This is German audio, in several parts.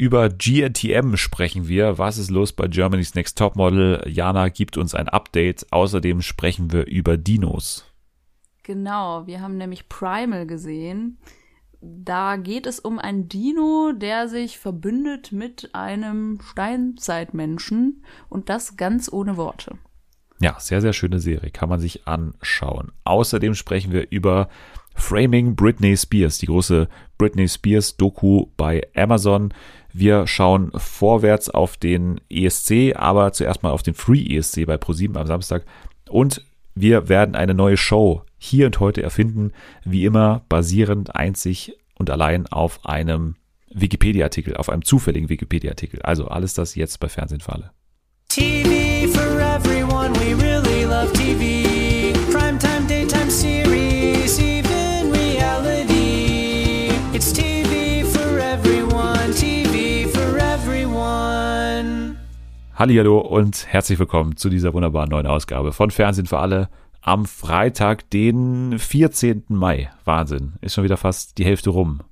Über GNTM sprechen wir. Was ist los bei Germany's Next Topmodel? Jana gibt uns ein Update. Außerdem sprechen wir über Dinos. Genau, wir haben nämlich Primal gesehen. Da geht es um einen Dino, der sich verbündet mit einem Steinzeitmenschen und das ganz ohne Worte. Ja, sehr, sehr schöne Serie. Kann man sich anschauen. Außerdem sprechen wir über Framing Britney Spears, die große Britney Spears Doku bei Amazon. Wir schauen vorwärts auf den ESC, aber zuerst mal auf den Free ESC bei ProSieben am Samstag. Und wir werden eine neue Show hier und heute erfinden, wie immer basierend einzig und allein auf einem Wikipedia-Artikel, auf einem zufälligen Wikipedia-Artikel. Also alles das jetzt bei Fernsehen für alle. TV for everyone, we really love TV. Hallihallo und herzlich willkommen zu dieser wunderbaren neuen Ausgabe von Fernsehen für alle am Freitag, den 14. Mai. Wahnsinn, ist schon wieder fast die Hälfte rum.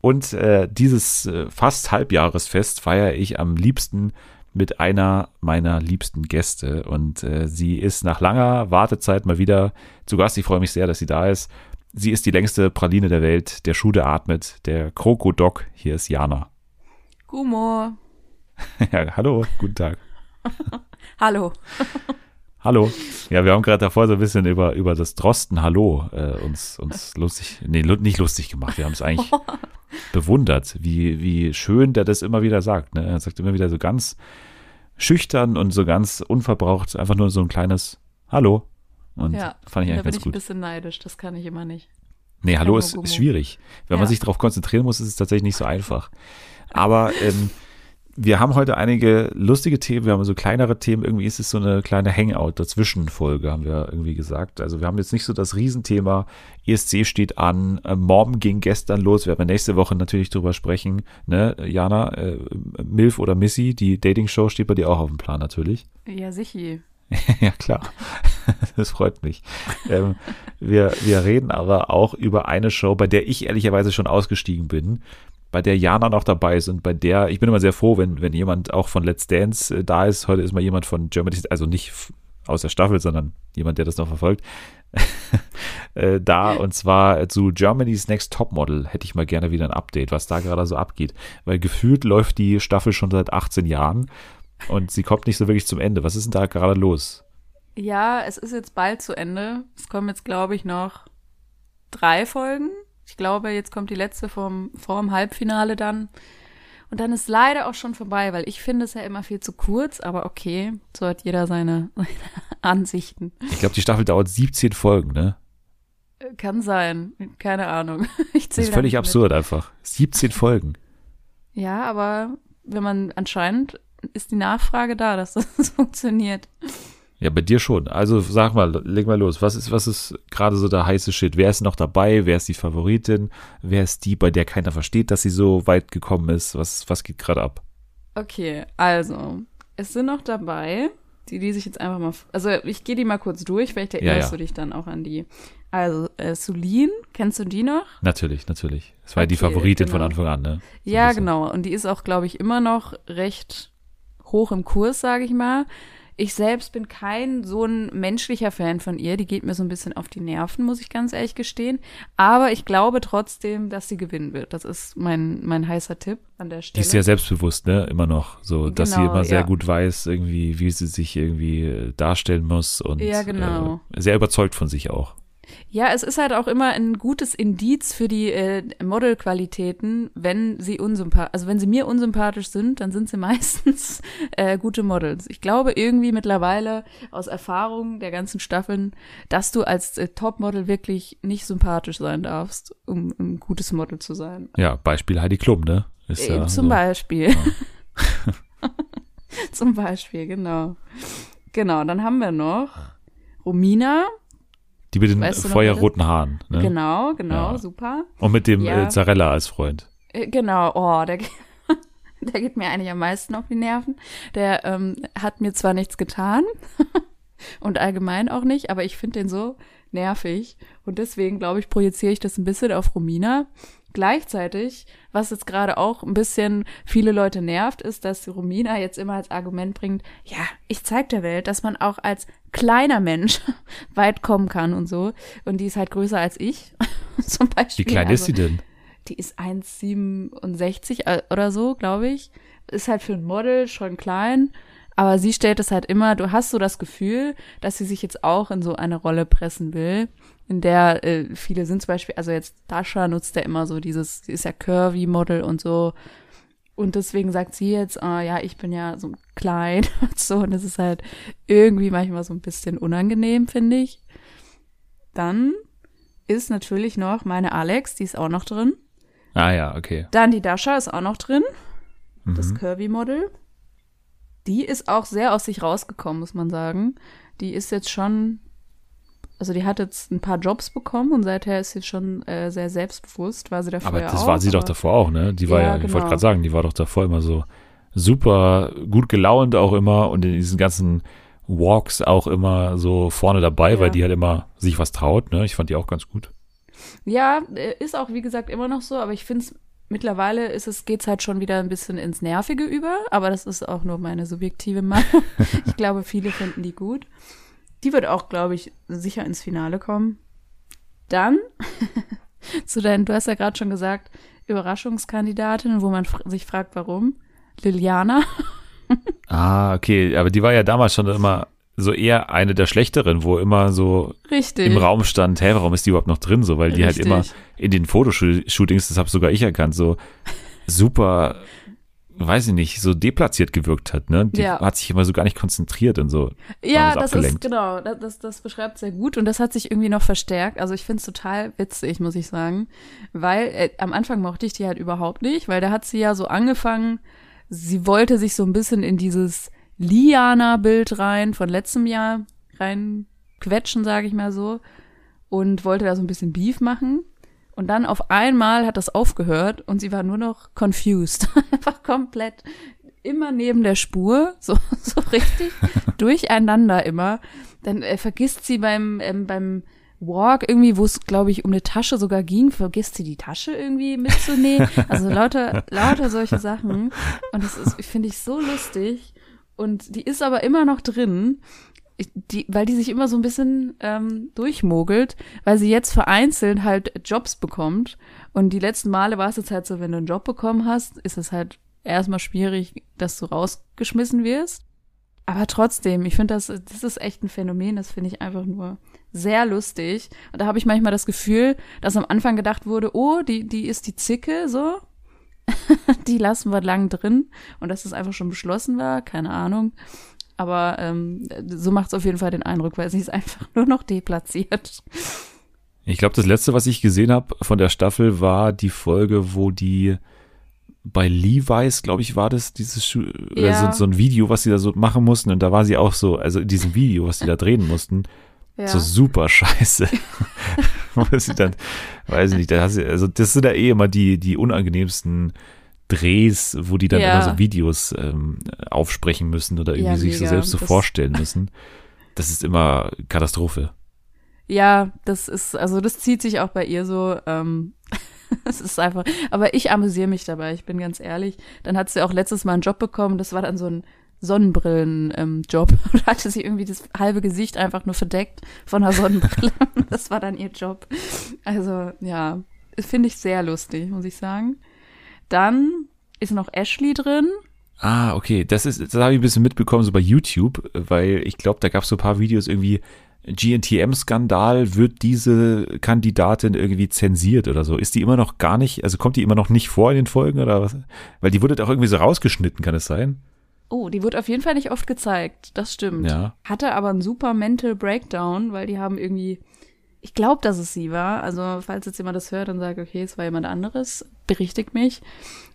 Und äh, dieses äh, fast Halbjahresfest feiere ich am liebsten mit einer meiner liebsten Gäste. Und äh, sie ist nach langer Wartezeit mal wieder zu Gast. Ich freue mich sehr, dass sie da ist. Sie ist die längste Praline der Welt, der Schuh, der atmet, der Krokodok. Hier ist Jana. Gummo. ja, hallo, guten Tag. hallo. Hallo. Ja, wir haben gerade davor so ein bisschen über, über das Drosten Hallo äh, uns, uns lustig, nee, nicht lustig gemacht. Wir haben es eigentlich bewundert, wie, wie schön der das immer wieder sagt. Ne? Er sagt immer wieder so ganz schüchtern und so ganz unverbraucht, einfach nur so ein kleines Hallo. Und ja, fand ich eigentlich da bin ganz ich gut. ein bisschen neidisch, das kann ich immer nicht. Nee, Hallo ist, ist, schwierig. Wenn ja. man sich darauf konzentrieren muss, ist es tatsächlich nicht so einfach. Aber ähm, wir haben heute einige lustige Themen, wir haben so kleinere Themen, irgendwie ist es so eine kleine Hangout-Dazwischen-Folge, haben wir irgendwie gesagt. Also wir haben jetzt nicht so das Riesenthema, ESC steht an, äh, Mom ging gestern los, wir werden nächste Woche natürlich drüber sprechen, ne, Jana, äh, Milf oder Missy, die Dating-Show steht bei dir auch auf dem Plan natürlich. Ja, sicher. ja, klar. Das freut mich. ähm, wir, wir reden aber auch über eine Show, bei der ich ehrlicherweise schon ausgestiegen bin bei der Jana noch dabei ist und bei der, ich bin immer sehr froh, wenn, wenn jemand auch von Let's Dance äh, da ist. Heute ist mal jemand von Germany, also nicht aus der Staffel, sondern jemand, der das noch verfolgt. äh, da und zwar zu Germany's Next Topmodel hätte ich mal gerne wieder ein Update, was da gerade so abgeht. Weil gefühlt läuft die Staffel schon seit 18 Jahren und sie kommt nicht so wirklich zum Ende. Was ist denn da gerade los? Ja, es ist jetzt bald zu Ende. Es kommen jetzt, glaube ich, noch drei Folgen. Ich glaube, jetzt kommt die letzte vom, vorm Halbfinale dann. Und dann ist leider auch schon vorbei, weil ich finde es ja immer viel zu kurz, aber okay, so hat jeder seine, seine Ansichten. Ich glaube, die Staffel dauert 17 Folgen, ne? Äh, kann sein, keine Ahnung. Ich das ist völlig absurd mit. einfach. 17 Folgen. Ja, aber wenn man anscheinend ist die Nachfrage da, dass das funktioniert. Ja, bei dir schon. Also sag mal, leg mal los. Was ist, was ist gerade so der heiße Shit? Wer ist noch dabei? Wer ist die Favoritin? Wer ist die, bei der keiner versteht, dass sie so weit gekommen ist? Was, was geht gerade ab? Okay, also, es sind noch dabei, die, die sich jetzt einfach mal. Also ich gehe die mal kurz durch, vielleicht erinnerst ja, ja. du dich dann auch an die. Also, äh, Sulin, kennst du die noch? Natürlich, natürlich. Das war okay, die Favoritin genau. von Anfang an, ne? So ja, genau. Und die ist auch, glaube ich, immer noch recht hoch im Kurs, sage ich mal. Ich selbst bin kein so ein menschlicher Fan von ihr. Die geht mir so ein bisschen auf die Nerven, muss ich ganz ehrlich gestehen. Aber ich glaube trotzdem, dass sie gewinnen wird. Das ist mein, mein heißer Tipp an der Stelle. Die ist sehr selbstbewusst, ne? Immer noch. So, dass genau, sie immer sehr ja. gut weiß, irgendwie, wie sie sich irgendwie äh, darstellen muss und ja, genau. äh, sehr überzeugt von sich auch. Ja, es ist halt auch immer ein gutes Indiz für die äh, Modelqualitäten, wenn sie unsympathisch, also wenn sie mir unsympathisch sind, dann sind sie meistens äh, gute Models. Ich glaube irgendwie mittlerweile aus Erfahrung der ganzen Staffeln, dass du als äh, Topmodel wirklich nicht sympathisch sein darfst, um ein gutes Model zu sein. Ja, Beispiel Heidi Klum, ne? Ist ja zum so. Beispiel. Ja. zum Beispiel, genau. Genau, dann haben wir noch Romina, die mit den weißt du feuerroten Haaren. Ne? Genau, genau, ja. super. Und mit dem ja. äh, Zarella als Freund. Äh, genau, oh, der, der geht mir eigentlich am meisten auf die Nerven. Der ähm, hat mir zwar nichts getan und allgemein auch nicht, aber ich finde den so nervig. Und deswegen, glaube ich, projiziere ich das ein bisschen auf Romina. Gleichzeitig, was jetzt gerade auch ein bisschen viele Leute nervt, ist, dass Romina jetzt immer als Argument bringt, ja, ich zeig der Welt, dass man auch als kleiner Mensch weit kommen kann und so. Und die ist halt größer als ich, zum Beispiel. Wie klein also, ist sie denn? Die ist 1,67 äh, oder so, glaube ich. Ist halt für ein Model schon klein. Aber sie stellt es halt immer, du hast so das Gefühl, dass sie sich jetzt auch in so eine Rolle pressen will, in der äh, viele sind zum Beispiel, also jetzt Dasha nutzt ja immer so dieses, sie ist ja Curvy-Model und so. Und deswegen sagt sie jetzt, ah, ja, ich bin ja so klein und so. Und das ist halt irgendwie manchmal so ein bisschen unangenehm, finde ich. Dann ist natürlich noch meine Alex, die ist auch noch drin. Ah ja, okay. Dann die Dasha ist auch noch drin, Mhm. das Curvy-Model. Die ist auch sehr aus sich rausgekommen, muss man sagen. Die ist jetzt schon, also die hat jetzt ein paar Jobs bekommen und seither ist sie schon äh, sehr selbstbewusst, war sie davor Aber ja das auch, war sie doch davor auch, ne? Die war Ja, ja, ich wollte genau. gerade sagen, die war doch davor immer so super gut gelaunt auch immer und in diesen ganzen Walks auch immer so vorne dabei, Ja. weil die halt immer sich was traut, ne? Ich fand die auch ganz gut. Ja, äh, ist auch wie gesagt immer noch so, aber ich finde es mittlerweile ist es geht's halt schon wieder ein bisschen ins Nervige über, aber das ist auch nur meine subjektive Meinung. ich glaube, viele finden die gut. Die wird auch, glaube ich, sicher ins Finale kommen. Dann zu deinen, du hast ja gerade schon gesagt, Überraschungskandidatin, wo man sich fragt, warum. Liliana. Ah, okay, aber die war ja damals schon immer so eher eine der schlechteren, wo immer so Richtig. im Raum stand, hä, warum ist die überhaupt noch drin? So, weil die halt Richtig. immer in den Fotoshootings, das habe sogar ich erkannt, so super, weiß ich nicht, so deplatziert gewirkt hat, ne? Die Ja. hat sich immer so gar nicht konzentriert und so. Ja, das abgelenkt. ist genau, das, das, das beschreibt sehr gut und das hat sich irgendwie noch verstärkt. Also ich finde es total witzig, muss ich sagen, weil äh, am Anfang mochte ich die halt überhaupt nicht, weil da hat sie ja so angefangen, sie wollte sich so ein bisschen in dieses Liana-Bild rein von letztem Jahr rein quetschen, sage ich mal so, und wollte da so ein bisschen Beef machen. Und dann auf einmal hat das aufgehört und sie war nur noch confused. Einfach komplett immer neben der Spur, so, so richtig durcheinander immer. Dann äh, vergisst sie beim, ähm, beim Walk irgendwie, wo es, glaube ich, um eine Tasche sogar ging, vergisst sie die Tasche irgendwie mitzunehmen. Also lauter, lauter solche Sachen. Und das ist, finde ich, so lustig. Und die ist aber immer noch drin. Die, weil die sich immer so ein bisschen ähm, durchmogelt, weil sie jetzt vereinzelt halt Jobs bekommt. Und die letzten Male war es jetzt halt so, wenn du einen Job bekommen hast, ist es halt erstmal schwierig, dass du rausgeschmissen wirst. Aber trotzdem, ich finde, das, das ist echt ein Phänomen, das finde ich einfach nur sehr lustig. Und da habe ich manchmal das Gefühl, dass am Anfang gedacht wurde, oh, die, die ist die Zicke, so. die lassen wir lang drin. Und dass es einfach schon beschlossen war, keine Ahnung. Aber ähm, so macht es auf jeden Fall den Eindruck, weil sie ist einfach nur noch deplatziert. Ich glaube, das letzte, was ich gesehen habe von der Staffel, war die Folge, wo die bei Levi's, glaube ich, war das, dieses Schu oder Ja. so, so ein Video, was sie da so machen mussten. Und da war sie auch so, also in diesem Video, was sie da drehen mussten, Ja. so super scheiße. wo sie dann, weiß ich nicht, da hast du, also das sind ja eh immer die, die unangenehmsten Drehs, wo die dann Ja. immer so Videos ähm, aufsprechen müssen oder irgendwie Ja, sich so selbst so Das- vorstellen müssen. Das ist immer Katastrophe. Ja, das ist, also das zieht sich auch bei ihr so. Ähm, es ist einfach, aber ich amüsiere mich dabei, ich bin ganz ehrlich. Dann hat sie auch letztes Mal einen Job bekommen, das war dann so ein Sonnenbrillen-Job. da hatte sie irgendwie das halbe Gesicht einfach nur verdeckt von einer Sonnenbrille. das war dann ihr Job. Also, ja, finde ich sehr lustig, muss ich sagen. Dann ist noch Ashley drin. Ah, okay. Das ist, das habe ich ein bisschen mitbekommen, so bei YouTube, weil ich glaube, da gab es so ein paar Videos irgendwie, GNTM-Skandal, wird diese Kandidatin irgendwie zensiert oder so? Ist die immer noch gar nicht, also kommt die immer noch nicht vor in den Folgen oder was? Weil die wurde doch irgendwie so rausgeschnitten, kann es sein? Oh, die wurde auf jeden Fall nicht oft gezeigt. Das stimmt. Ja. Hatte aber einen super Mental Breakdown, weil die haben irgendwie, ich glaube, dass es sie war. Also, falls jetzt jemand das hört und sagt, okay, es war jemand anderes, berichtigt mich.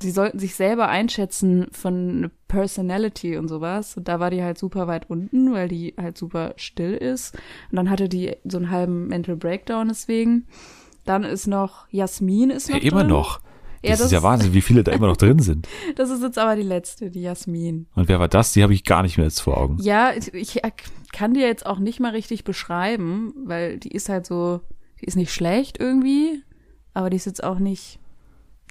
Sie sollten sich selber einschätzen von Personality und sowas. Und da war die halt super weit unten, weil die halt super still ist. Und dann hatte die so einen halben Mental Breakdown deswegen. Dann ist noch Jasmin ist noch Hey, immer drin. noch. Ja, Das, ist ja Wahnsinn, wie viele da immer noch drin sind. Das ist jetzt aber die letzte, die Jasmin. Und wer war das? Die habe ich gar nicht mehr jetzt vor Augen. Ja, ich, ich kann dir jetzt auch nicht mal richtig beschreiben, weil die ist halt so, die ist nicht schlecht irgendwie, aber die ist jetzt auch nicht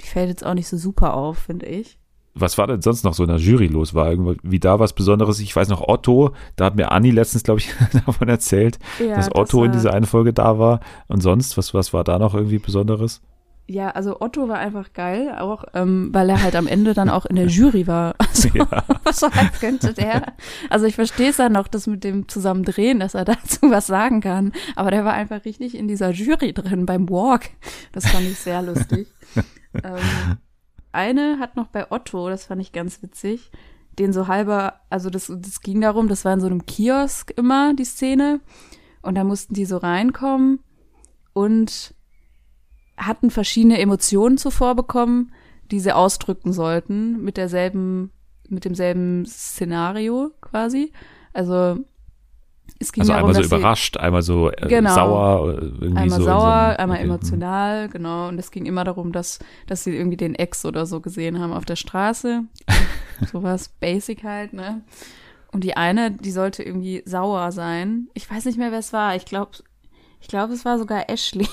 fällt jetzt auch nicht so super auf, finde ich. Was war denn sonst noch so in der Jury los? War irgendwie da was Besonderes? Ich weiß noch, Otto, da hat mir Anni letztens, glaube ich, davon erzählt, Ja, dass Otto das in dieser einen Folge da war. Und sonst, was, was war da noch irgendwie Besonderes? Ja, also Otto war einfach geil, auch ähm, weil er halt am Ende dann auch in der Jury war. Also, so als könnte der. Also ich verstehe es ja noch, das mit dem Zusammendrehen, dass er dazu was sagen kann. Aber der war einfach richtig in dieser Jury drin beim Walk. Das fand ich sehr lustig. ähm, eine hat noch bei Otto, das fand ich ganz witzig, den so halber, also das, das ging darum, das war in so einem Kiosk immer, die Szene. Und da mussten die so reinkommen und hatten verschiedene Emotionen zuvor bekommen, die sie ausdrücken sollten mit derselben, mit demselben Szenario quasi. Also es ging Also darum, einmal so überrascht, einmal so äh, Genau. sauer, irgendwie Einmal so. in so sauer, einem- einmal okay, hm. emotional, genau. Und es ging immer darum, dass, dass sie irgendwie den Ex oder so gesehen haben auf der Straße. Sowas basic halt, ne? Und die eine, die sollte irgendwie sauer sein. Ich weiß nicht mehr, wer es war. Ich glaube, ich glaube, es war sogar Ashley.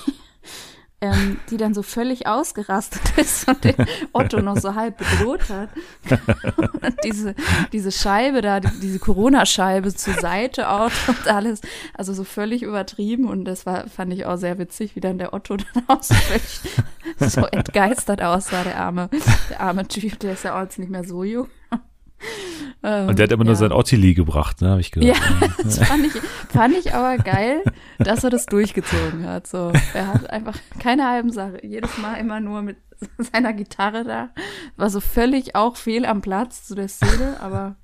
Ähm, die dann so völlig ausgerastet ist und den Otto noch so halb bedroht hat. Und diese, diese Scheibe da, die- diese Corona-Scheibe zur Seite out und alles, also so völlig übertrieben und das war, fand ich auch sehr witzig, wie dann der Otto dann auch so so entgeistert aussah, der arme, der arme Typ, der ist ja auch jetzt nicht mehr so jung. Ähm, Und der hat immer nur ja. sein Ottili gebracht, ne, habe ich Ja, gedacht. das fand ich, fand ich aber geil, dass er das durchgezogen hat. So, er hat einfach keine halben Sache. Jedes Mal immer nur mit seiner Gitarre da. War so völlig auch fehl am Platz zu der Szene, aber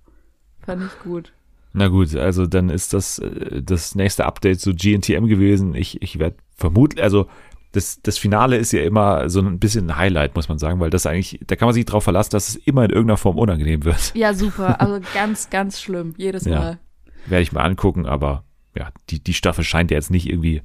fand ich gut. Na gut, also dann ist das äh, das nächste Update zu GNTM gewesen. Ich, ich werde vermutlich, also das, das Finale ist ja immer so ein bisschen ein Highlight, muss man sagen, weil das eigentlich, da kann man sich drauf verlassen, dass es immer in irgendeiner Form unangenehm wird. Ja, super. Also ganz, ganz schlimm. Jedes Ja. Mal. Werde ich mal angucken, aber ja, die, die Staffel scheint ja jetzt nicht irgendwie, äh,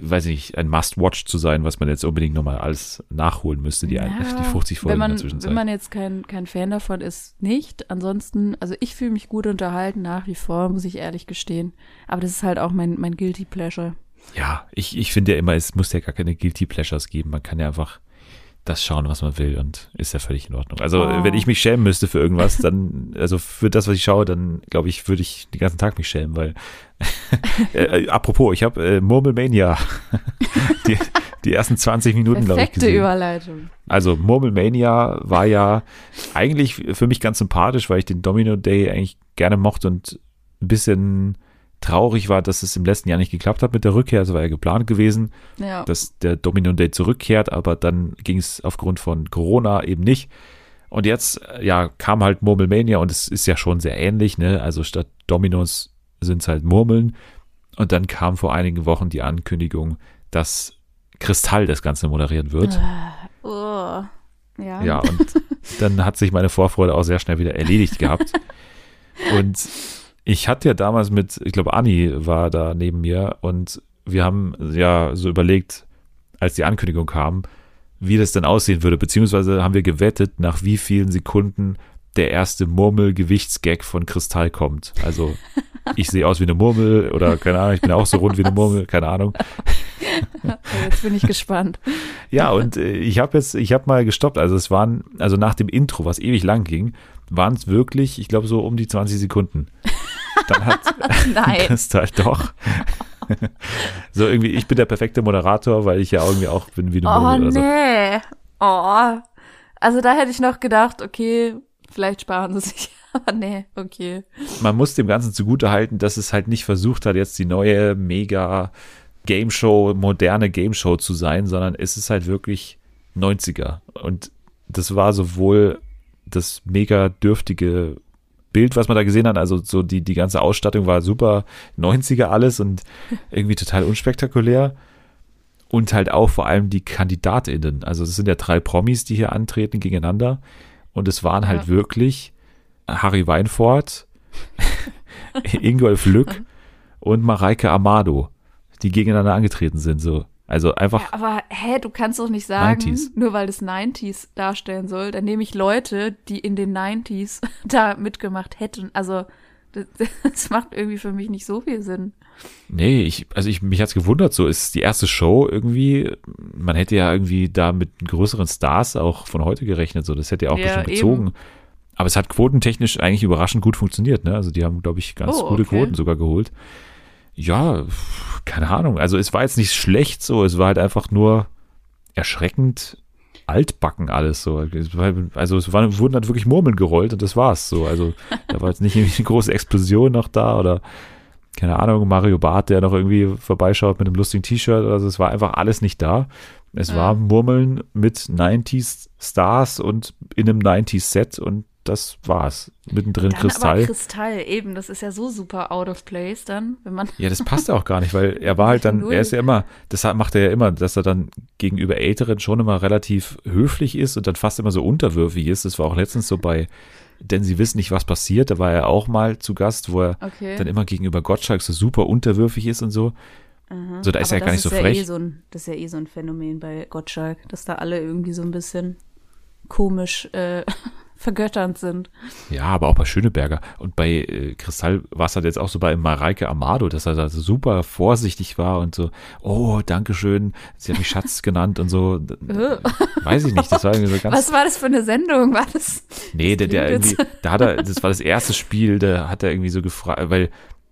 weiß ich nicht, ein Must-Watch zu sein, was man jetzt unbedingt nochmal alles nachholen müsste, die, Ja, die 50 Folgen wenn man, in der Zwischenzeit. Wenn man jetzt kein, kein Fan davon ist, nicht. Ansonsten, also ich fühle mich gut unterhalten nach wie vor, muss ich ehrlich gestehen. Aber das ist halt auch mein, mein Guilty Pleasure. Ja, ich, ich finde ja immer, es muss ja gar keine Guilty Pleasures geben. Man kann ja einfach das schauen, was man will und ist ja völlig in Ordnung. Also, Oh. wenn ich mich schämen müsste für irgendwas, dann, also für das, was ich schaue, dann glaube ich, würde ich den ganzen Tag mich schämen, weil, äh, äh, apropos, ich habe äh, Murmelmania, die, die ersten 20 Minuten, glaube ich, gesehen. Überleitung. Also Murmelmania war ja eigentlich für mich ganz sympathisch, weil ich den Domino Day eigentlich gerne mochte und ein bisschen traurig war, dass es im letzten Jahr nicht geklappt hat mit der Rückkehr. Es war ja geplant gewesen, Ja. dass der Domino Day zurückkehrt, aber dann ging es aufgrund von Corona eben nicht. Und jetzt, äh, ja, kam halt Murmelmania und es ist ja schon sehr ähnlich, ne? Also statt Dominos sind es halt Murmeln. Und dann kam vor einigen Wochen die Ankündigung, dass Kristall das Ganze moderieren wird. Oh. Ja. Ja, und dann hat sich meine Vorfreude auch sehr schnell wieder erledigt gehabt. Und ich hatte ja damals mit, ich glaube, Anni war da neben mir und wir haben ja so überlegt, als die Ankündigung kam, wie das denn aussehen würde, beziehungsweise haben wir gewettet, nach wie vielen Sekunden der erste Murmel-Gewichtsgag von Kristall kommt. Also ich sehe aus wie eine Murmel oder keine Ahnung, ich bin auch so rund wie eine Murmel, keine Ahnung. Oh, Jetzt bin ich gespannt. Ja, und äh, ich habe jetzt, ich habe mal gestoppt. Also es waren, also nach dem Intro, was ewig lang ging, waren es wirklich, ich glaube, so um die 20 Sekunden. Dann hat Nein. Kristall doch. so irgendwie, ich bin der perfekte Moderator, weil ich ja irgendwie auch bin wie eine Oh Murmel oder so. nee. Oh. Also da hätte ich noch gedacht, okay, vielleicht sparen sie sich. Aber nee, okay. Man muss dem Ganzen zugute halten, dass es halt nicht versucht hat, jetzt die neue mega Game Show, moderne Game Show zu sein, sondern es ist halt wirklich 90er. Und das war sowohl das mega dürftige Bild, was man da gesehen hat, also so die, die ganze Ausstattung war super 90er alles und irgendwie total unspektakulär. Und halt auch vor allem die KandidatInnen. Also es sind ja drei Promis, die hier antreten gegeneinander. Und es waren halt Ja. wirklich Harry Weinfurt, Ingolf Lück und Mareike Amado, die gegeneinander angetreten sind. So. Also einfach, Ja, aber hä, du kannst doch nicht sagen, 90s. nur weil das 90s darstellen soll, dann nehme ich Leute, die in den 90s da mitgemacht hätten. Also Das, das macht irgendwie für mich nicht so viel Sinn. Nee, ich, also ich, mich hat's gewundert, so ist die erste Show irgendwie, man hätte ja irgendwie da mit größeren Stars auch von heute gerechnet, so, das hätte ja auch Ja, bestimmt gezogen. eben. Aber es hat quotentechnisch eigentlich überraschend gut funktioniert, ne? Also die haben, glaube ich, ganz Oh, gute okay. Quoten sogar geholt. Ja, keine Ahnung. Also es war jetzt nicht schlecht so, es war halt einfach nur erschreckend altbacken alles so. Also es waren, wurden halt wirklich Murmeln gerollt und das war's so. Also da war jetzt nicht irgendwie eine große Explosion noch da oder keine Ahnung, Mario Barth, der noch irgendwie vorbeischaut mit einem lustigen T-Shirt. Also es war einfach alles nicht da. Es Ja. war Murmeln mit 90s Stars und in einem 90s Set und das war's. Mittendrin Dann Kristall. aber Kristall, eben, das ist ja so super out of place dann, wenn man. Ja, das passt ja auch gar nicht, weil er war halt dann, Null. er ist ja immer, das macht er ja immer, dass er dann gegenüber Älteren schon immer relativ höflich ist und dann fast immer so unterwürfig ist. Das war auch letztens so bei, denn sie wissen nicht, was passiert. Da war er auch mal zu Gast, wo er Okay. dann immer gegenüber Gottschalk so super unterwürfig ist und so. Aha. So, da ist Aber er gar nicht so ja frech. Eh so ein, das ist ja eh so ein Phänomen bei Gottschalk, dass da alle irgendwie so ein bisschen komisch äh, vergötternd sind. Ja, aber auch bei Schöneberger. Und bei äh, Kristall war es halt jetzt auch so bei Mareike Amado, dass er da so super vorsichtig war und so, oh, Dankeschön, sie hat mich Schatz genannt und so. Äh. Weiß ich nicht, das war irgendwie so ganz. Was war das für eine Sendung? War das? Nee, der, der irgendwie, da hat er, das war das erste Spiel, da hat er irgendwie so gefragt, weil,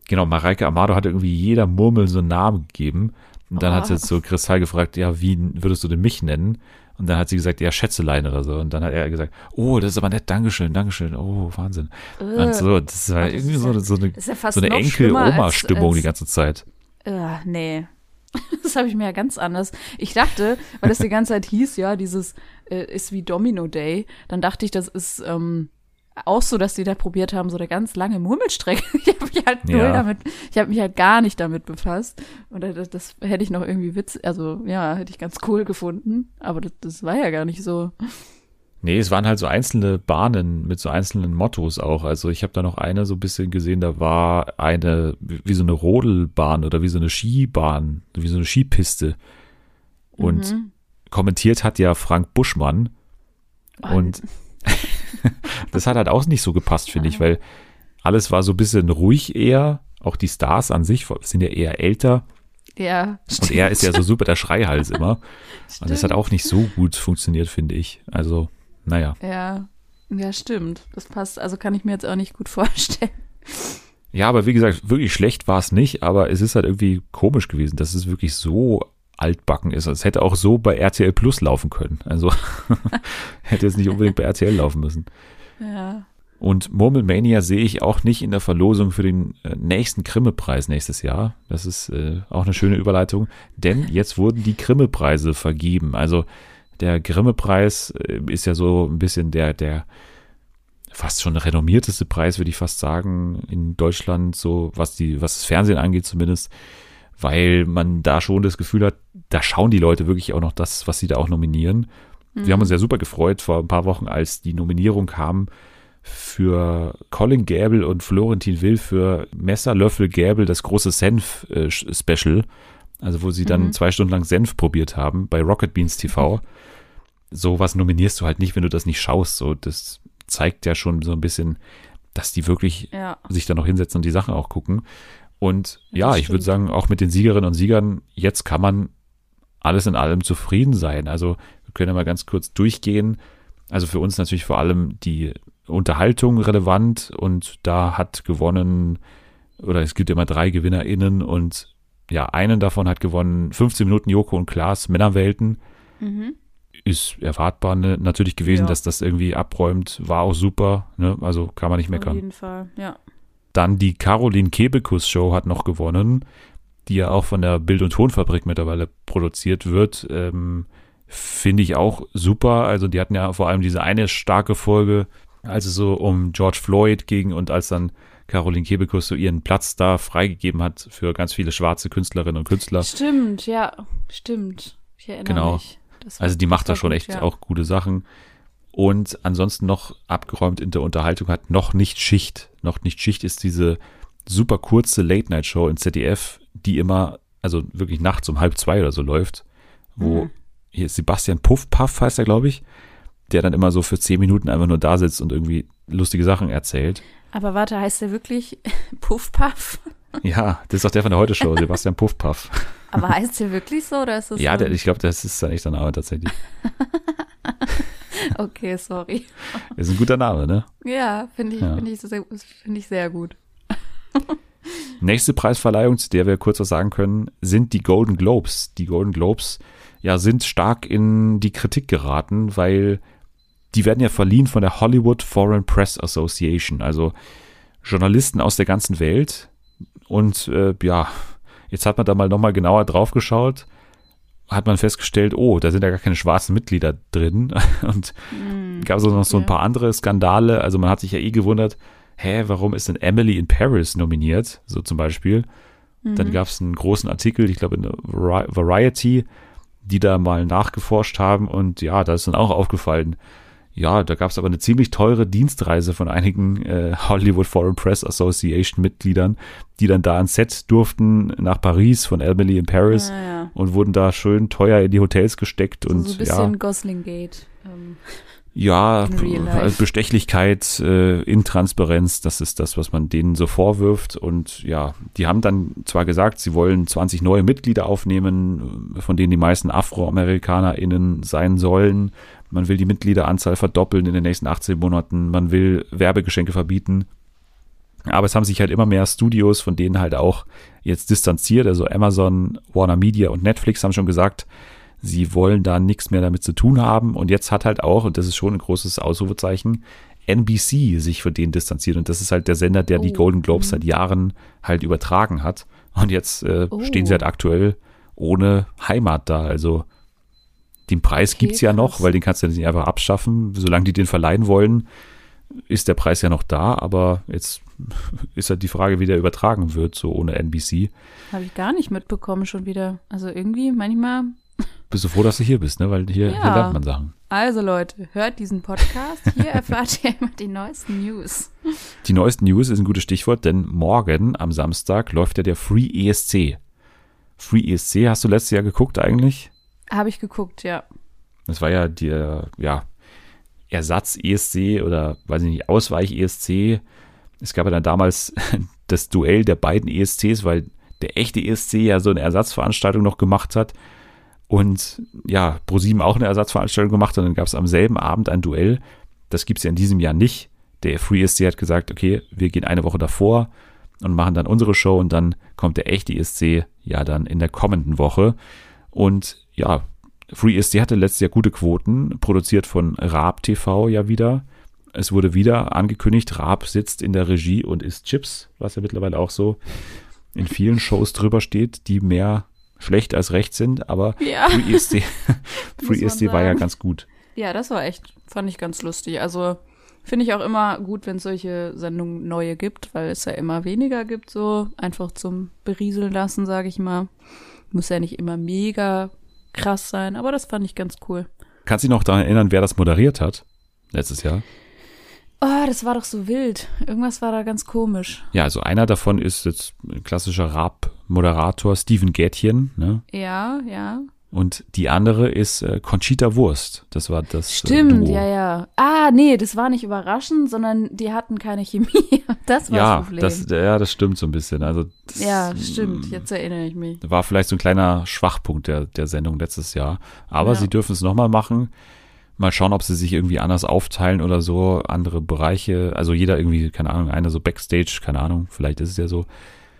genau, Mareike Amado hat irgendwie jeder Murmel so einen Namen gegeben. Und dann hat Oh. jetzt so Kristall gefragt, ja, wie würdest du denn mich nennen? Und dann hat sie gesagt, ja, Schätzelein oder so. Und dann hat er gesagt, oh, das ist aber nett, Dankeschön, Dankeschön, oh, Wahnsinn. Und so, das war Äh. das irgendwie so, ja- so eine, ja so eine Enkel-Oma-Stimmung die ganze Zeit. Äh, nee. Das habe ich mir ja ganz anders. Ich dachte, weil das die ganze Zeit hieß, ja, dieses äh, ist wie Domino Day, dann dachte ich, das ist ähm, auch so, dass die da probiert haben, so eine ganz lange Murmelstrecke. Ich habe mich halt null Ja. damit, ich habe mich halt gar nicht damit befasst. Und das, das hätte ich noch irgendwie Witz, also ja, hätte ich ganz cool gefunden. Aber das, das war ja gar nicht so. Nee, es waren halt so einzelne Bahnen mit so einzelnen Mottos auch. Also ich habe da noch eine so ein bisschen gesehen, da war eine, wie so eine Rodelbahn oder wie so eine Skibahn, wie so eine Skipiste. Und Mhm. kommentiert hat ja Frank Buschmann. Oh, Und das hat halt auch nicht so gepasst, finde ich, weil alles war so ein bisschen ruhig eher. Auch die Stars an sich sind ja eher älter. ja, Und er ist ja so super der Schreihals immer. Und das hat Stimmt. auch nicht so gut funktioniert, finde ich. Also, naja. Ja, ja, stimmt. Das passt, also kann ich mir jetzt auch nicht gut vorstellen. Ja, aber wie gesagt, wirklich schlecht war es nicht, aber es ist halt irgendwie komisch gewesen, dass es wirklich so altbacken ist. Es hätte auch so bei RTL Plus laufen können. Also hätte jetzt nicht unbedingt bei RTL laufen müssen. Ja. Und Murmelmania sehe ich auch nicht in der Verlosung für den äh, nächsten Grimme-Preis nächstes Jahr. Das ist äh, auch eine schöne Überleitung, denn jetzt wurden die Grimme-Preise vergeben. Also der Grimme-Preis äh, ist ja so ein bisschen der, der fast schon renommierteste Preis, würde ich fast sagen, in Deutschland, so was die, was das Fernsehen angeht zumindest, weil man da schon das Gefühl hat, da schauen die Leute wirklich auch noch das, was sie da auch nominieren. Wir haben uns ja super gefreut vor ein paar Wochen, als die Nominierung kam für Colin Gäbel und Florentin Will für Messer, Löffel, Gäbel, das große Senf-Special. Also wo sie dann Mhm. zwei Stunden lang Senf probiert haben bei Rocket Beans TV. Sowas nominierst du halt nicht, wenn du das nicht schaust. So, das zeigt ja schon so ein bisschen, dass die wirklich Ja. sich da noch hinsetzen und die Sachen auch gucken. Und Ja, ja, ich würde sagen, auch mit den Siegerinnen und Siegern, jetzt kann man alles in allem zufrieden sein. Also wir können ja mal ganz kurz durchgehen. Also für uns natürlich vor allem die Unterhaltung relevant und da hat gewonnen, oder es gibt immer drei GewinnerInnen und ja, einen davon hat gewonnen, 15 Minuten Joko und Klaas, Männerwelten. Mhm. Ist erwartbar ne, natürlich gewesen, Ja. dass das irgendwie abräumt, war auch super, ne? also kann man nicht Auf meckern. jeden Fall, ja. Dann die Caroline Kebekus Show hat noch gewonnen, die ja auch von der Bild- und Tonfabrik mittlerweile produziert wird. Ähm, Finde ich auch super. Also die hatten ja vor allem diese eine starke Folge, als es so um George Floyd ging und als dann Caroline Kebekus so ihren Platz da freigegeben hat für ganz viele schwarze Künstlerinnen und Künstler. Stimmt, ja, stimmt. Ich erinnere Genau. mich. War- Also die macht da schon gut, echt ja. auch gute Sachen. Und ansonsten noch abgeräumt in der Unterhaltung hat noch nicht Schicht. Noch nicht Schicht ist diese super kurze Late-Night-Show in ZDF, die immer, also wirklich nachts um halb zwei oder so läuft, wo Mhm. hier ist Sebastian Puffpaff heißt er, glaube ich, der dann immer so für zehn Minuten einfach nur da sitzt und irgendwie lustige Sachen erzählt. Aber warte, heißt der wirklich Puff Puff? Ja, das ist doch der von der Heute-Show, Sebastian Puffpuff. Aber heißt der wirklich so oder ist das Ja, so? ich glaube, das ist dann echt der Name tatsächlich. Okay, sorry. Ist ein guter Name, ne? Ja, finde ich, Ja. finde ich, sehr- finde ich sehr gut. Nächste Preisverleihung, zu der wir kurz was sagen können, sind die Golden Globes. Die Golden Globes ja, sind stark in die Kritik geraten, weil die werden ja verliehen von der Hollywood Foreign Press Association, also Journalisten aus der ganzen Welt. Und äh, ja, jetzt hat man da mal nochmal genauer drauf geschaut, hat man festgestellt, oh, da sind ja gar keine schwarzen Mitglieder drin. Und gab es auch noch so ein paar andere Skandale. Also man hat sich ja eh gewundert, hä, warum ist denn Emily in Paris nominiert? So zum Beispiel. Dann gab es einen großen Artikel, ich glaube in Variety, die da mal nachgeforscht haben und ja, da ist dann auch aufgefallen, ja, da gab es aber eine ziemlich teure Dienstreise von einigen äh, Hollywood Foreign Press Association Mitgliedern, die dann da ans Set durften nach Paris von Emily in Paris Ja, ja. und wurden da schön teuer in die Hotels gesteckt So, und so ein ja, bisschen. Ähm, ja, In real life. also Bestechlichkeit, äh, Intransparenz, das ist das, was man denen so vorwirft. Und ja, die haben dann zwar gesagt, sie wollen 20 neue Mitglieder aufnehmen, von denen die meisten AfroamerikanerInnen sein sollen. Man will die Mitgliederanzahl verdoppeln in den nächsten 18 Monaten. Man will Werbegeschenke verbieten. Aber es haben sich halt immer mehr Studios, von denen halt auch jetzt distanziert. Also Amazon, Warner Media und Netflix haben schon gesagt, sie wollen da nichts mehr damit zu tun haben. Und jetzt hat halt auch, und das ist schon ein großes Ausrufezeichen, NBC sich von denen distanziert. Und das ist halt der Sender, der die Oh, Golden Globes seit Jahren halt übertragen hat. Und jetzt äh, Oh. stehen sie halt aktuell ohne Heimat da. Also den Preis Okay, gibt's ja noch, weil den kannst du nicht einfach abschaffen. Solange die den verleihen wollen, ist der Preis ja noch da. Aber jetzt ist halt die Frage, wie der übertragen wird, so ohne NBC. Habe ich gar nicht mitbekommen schon wieder. Also irgendwie manchmal. Bist du froh, dass du hier bist, ne? Weil hier, hier Ja. lernt man Sachen. Also Leute, hört diesen Podcast. Hier erfahrt ihr immer die neuesten News. Die neuesten News ist ein gutes Stichwort, denn morgen am Samstag läuft ja der Free ESC. Free ESC hast du letztes Jahr geguckt eigentlich? Habe ich geguckt, ja. Das war ja der, ja, Ersatz-ESC oder, weiß ich nicht, Ausweich-ESC. Es gab ja dann damals das Duell der beiden ESCs, weil der echte ESC ja so eine Ersatzveranstaltung noch gemacht hat und ja, ProSieben auch eine Ersatzveranstaltung gemacht und dann gab es am selben Abend ein Duell. Das gibt es ja in diesem Jahr nicht. Der Free ESC hat gesagt, okay, wir gehen eine Woche davor und machen dann unsere Show und dann kommt der echte ESC ja dann in der kommenden Woche. Und ja, Free ESC hatte letztes Jahr gute Quoten, produziert von Raab TV ja wieder. Es wurde wieder angekündigt, Raab sitzt in der Regie und isst Chips, was ja mittlerweile auch so in vielen Shows drüber steht, die mehr schlecht als recht sind, aber Ja. Free ESC, Muss Free man ESC war ja ganz gut. Ja, das war echt, fand ich ganz lustig. Also finde ich auch immer gut, wenn es solche Sendungen neue gibt, weil es ja immer weniger gibt, so einfach zum Berieseln lassen, sage ich mal. Muss ja nicht immer mega krass sein, aber das fand ich ganz cool. Kannst du dich noch daran erinnern, wer das moderiert hat? Letztes Jahr? Oh, das war doch so wild. Irgendwas war da ganz komisch. Ja, also einer davon ist jetzt ein klassischer Raab-Moderator Steven Gätchen, ne? Ja, ja. Und die andere ist äh, Conchita Wurst. Das war das äh, Stimmt, Duo. ja, ja. Ah, nee, das war nicht überraschend, sondern die hatten keine Chemie. Das war ja, das Problem. das, ja, das stimmt so ein bisschen. Also das, ja, stimmt. Jetzt erinnere ich mich. war vielleicht so ein kleiner Schwachpunkt der, der Sendung letztes Jahr. Aber Ja. sie dürfen es nochmal machen. Mal schauen, ob sie sich irgendwie anders aufteilen oder so, andere Bereiche. Also jeder irgendwie, keine Ahnung, einer so Backstage, keine Ahnung, vielleicht ist es ja so.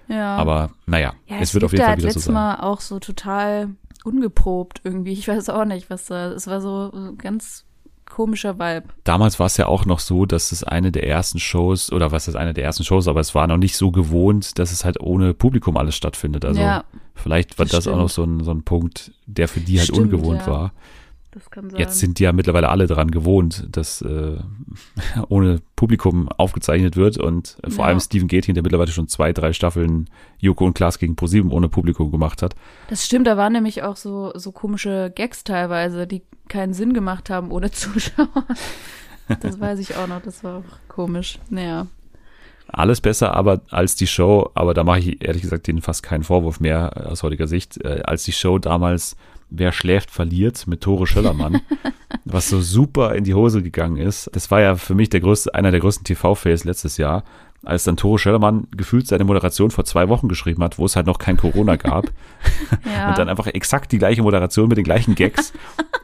Ja. Aber naja, Ja, es wird auf jeden Fall wieder so letztes sein. Mal auch so total ungeprobt irgendwie. Ich weiß auch nicht, was da. Es war so ganz komischer Vibe. Damals war es ja auch noch so, dass es eine der ersten Shows, oder was ist eine der ersten Shows, aber es war noch nicht so gewohnt, dass es halt ohne Publikum alles stattfindet. Also Ja. vielleicht war das das, auch noch so ein, so ein Punkt, der für die halt Stimmt, ungewohnt ja. war. Das kann sein. Jetzt sind die ja mittlerweile alle dran gewohnt, dass äh, ohne Publikum aufgezeichnet wird und äh, vor Ja. allem Steven Gätchen, der mittlerweile schon zwei, drei Staffeln Joko und Klaas gegen ProSieben ohne Publikum gemacht hat. das stimmt, da waren nämlich auch so, so komische Gags teilweise, die keinen Sinn gemacht haben ohne Zuschauer. Das weiß ich auch noch, das war auch komisch. Naja. Alles besser aber als die Show, aber da mache ich ehrlich gesagt denen fast keinen Vorwurf mehr äh, aus heutiger Sicht, äh, als die Show damals Wer schläft, verliert mit Tore Schöllermann, was so super in die Hose gegangen ist. Das war ja für mich der größte, einer der größten TV-Fails letztes Jahr, als dann Tore Schöllermann gefühlt seine Moderation vor zwei Wochen geschrieben hat, wo es halt noch kein Corona gab. Ja. Und dann einfach exakt die gleiche Moderation mit den gleichen Gags,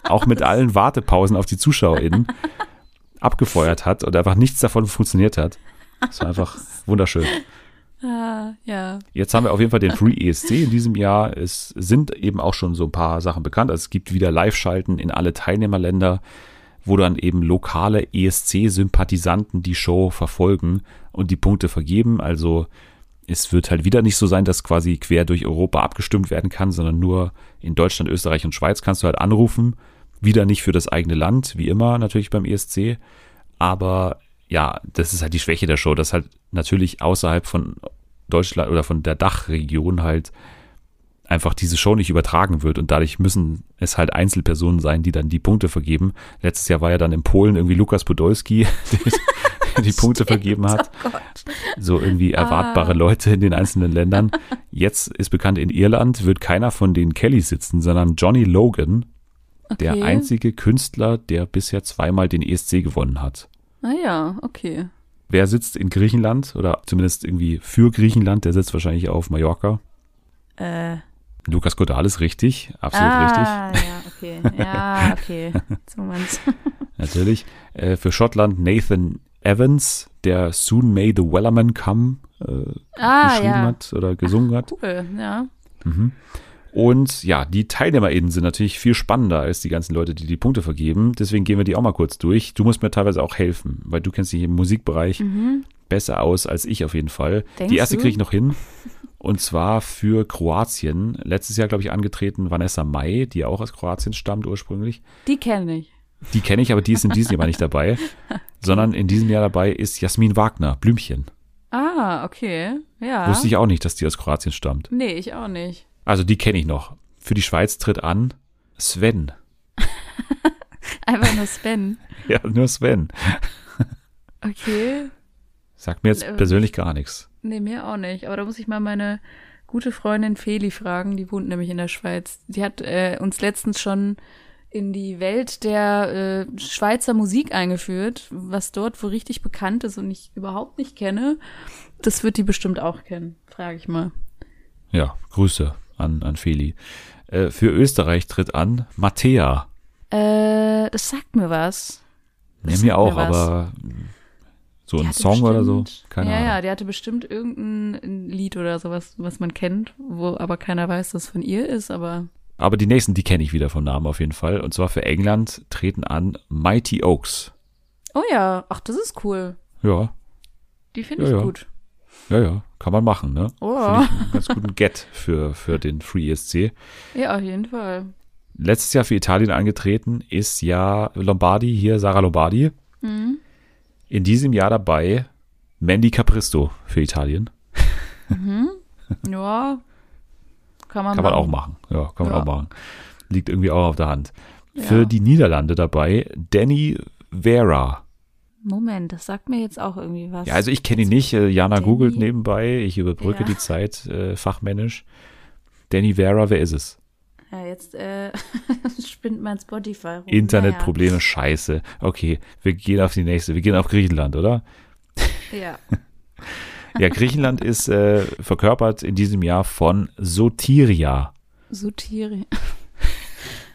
auch mit allen Wartepausen auf die ZuschauerInnen, abgefeuert hat und einfach nichts davon funktioniert hat. Das war einfach wunderschön. Ah, ja. Jetzt haben wir auf jeden Fall den Free ESC in diesem Jahr. Es sind eben auch schon so ein paar Sachen bekannt. Also es gibt wieder Live-Schalten in alle Teilnehmerländer, wo dann eben lokale ESC-Sympathisanten die Show verfolgen und die Punkte vergeben. Also es wird halt wieder nicht so sein, dass quasi quer durch Europa abgestimmt werden kann, sondern nur in Deutschland, Österreich und Schweiz kannst du halt anrufen. Wieder nicht für das eigene Land, wie immer natürlich beim ESC. Aber ja, das ist halt die Schwäche der Show, dass halt natürlich außerhalb von Deutschland oder von der Dachregion halt einfach diese Show nicht übertragen wird und dadurch müssen es halt Einzelpersonen sein, die dann die Punkte vergeben. Letztes Jahr war ja dann in Polen irgendwie Lukas Podolski, der die Punkte vergeben hat. Oh. So irgendwie erwartbare Ah. Leute in den einzelnen Ländern. Jetzt ist bekannt, in Irland wird keiner von den Kellys sitzen, sondern Johnny Logan, der Okay. einzige Künstler, der bisher zweimal den ESC gewonnen hat. Ah ja, okay. Wer sitzt in Griechenland oder zumindest irgendwie für Griechenland? Der sitzt wahrscheinlich auf Mallorca. Äh. Lukas Cordalis, richtig, absolut richtig. ah, ja, okay. Ja, okay. So meinst. Natürlich. Äh, für Schottland Nathan Evans, der Soon May the Wellerman Come äh, Ah, geschrieben ja. hat oder gesungen hat. Cool, ja. Mhm. Und ja, die TeilnehmerInnen sind natürlich viel spannender als die ganzen Leute, die die Punkte vergeben. Deswegen gehen wir die auch mal kurz durch. Du musst mir teilweise auch helfen, weil du kennst dich im Musikbereich besser aus als ich auf jeden Fall. Mhm. Denkst die erste kriege ich noch hin. Und zwar für Kroatien. Letztes Jahr, glaube ich, angetreten Vanessa Mai, die auch aus Kroatien stammt ursprünglich. Die kenne ich. Die kenne ich, aber die ist in diesem Jahr nicht dabei. Sondern in diesem Jahr dabei ist Jasmin Wagner, Blümchen. Ah, okay. Ja. Wusste ich auch nicht, dass die aus Kroatien stammt. Nee, ich auch nicht. Also die kenne ich noch. Für die Schweiz tritt an Sven. Einfach nur Sven. Ja, nur Sven. Okay. Sagt mir jetzt Ähm. persönlich gar nichts. Nee, mir auch nicht. Aber da muss ich mal meine gute Freundin Feli fragen. Die wohnt nämlich in der Schweiz. Die hat äh, uns letztens schon in die Welt der äh, Schweizer Musik eingeführt, was dort wo richtig bekannt ist und ich überhaupt nicht kenne. Das wird die bestimmt auch kennen, frage ich mal. Ja, Grüße an, an Feli. Äh, für Österreich tritt an Mattea. Äh, das sagt mir was. Nee, Das mir sagt auch, mir aber so Die ein Song oder so, bestimmt- keine ja, Ahnung. Ja, die hatte bestimmt irgendein Lied oder sowas, was man kennt, wo aber keiner weiß, dass es von ihr ist, aber Aber die nächsten, die kenne ich wieder vom Namen auf jeden Fall. Und zwar für England treten an Mighty Oaks. Oh ja, ach, das ist cool. Ja, Die finde Ja, ich ja. gut. Ja, ja, kann man machen, ne? Oh. Finde ich einen ganz guten Get für, für den Free ESC. Ja, auf jeden Fall. Letztes Jahr für Italien angetreten ist ja Lombardi, hier Sarah Lombardi. Mhm. In diesem Jahr dabei Mandy Capristo für Italien. Ja, kann man Kann man machen. auch machen. Ja, kann man Ja. auch machen. Liegt irgendwie auch auf der Hand. Ja. Für die Niederlande dabei Danny Vera. Moment, das sagt mir jetzt auch irgendwie was. Ja, also ich kenne ihn nicht. Äh, Jana Danny- googelt nebenbei. Ich überbrücke Ja. die Zeit äh, fachmännisch. Danny Vera, wer ist es? Ja, jetzt äh, spinnt mein Spotify rum. Internetprobleme, scheiße. Okay, wir gehen auf die nächste. Wir gehen auf Griechenland, oder? Naja. Ja, Griechenland ist äh, verkörpert in diesem Jahr von Sotiria. Ja,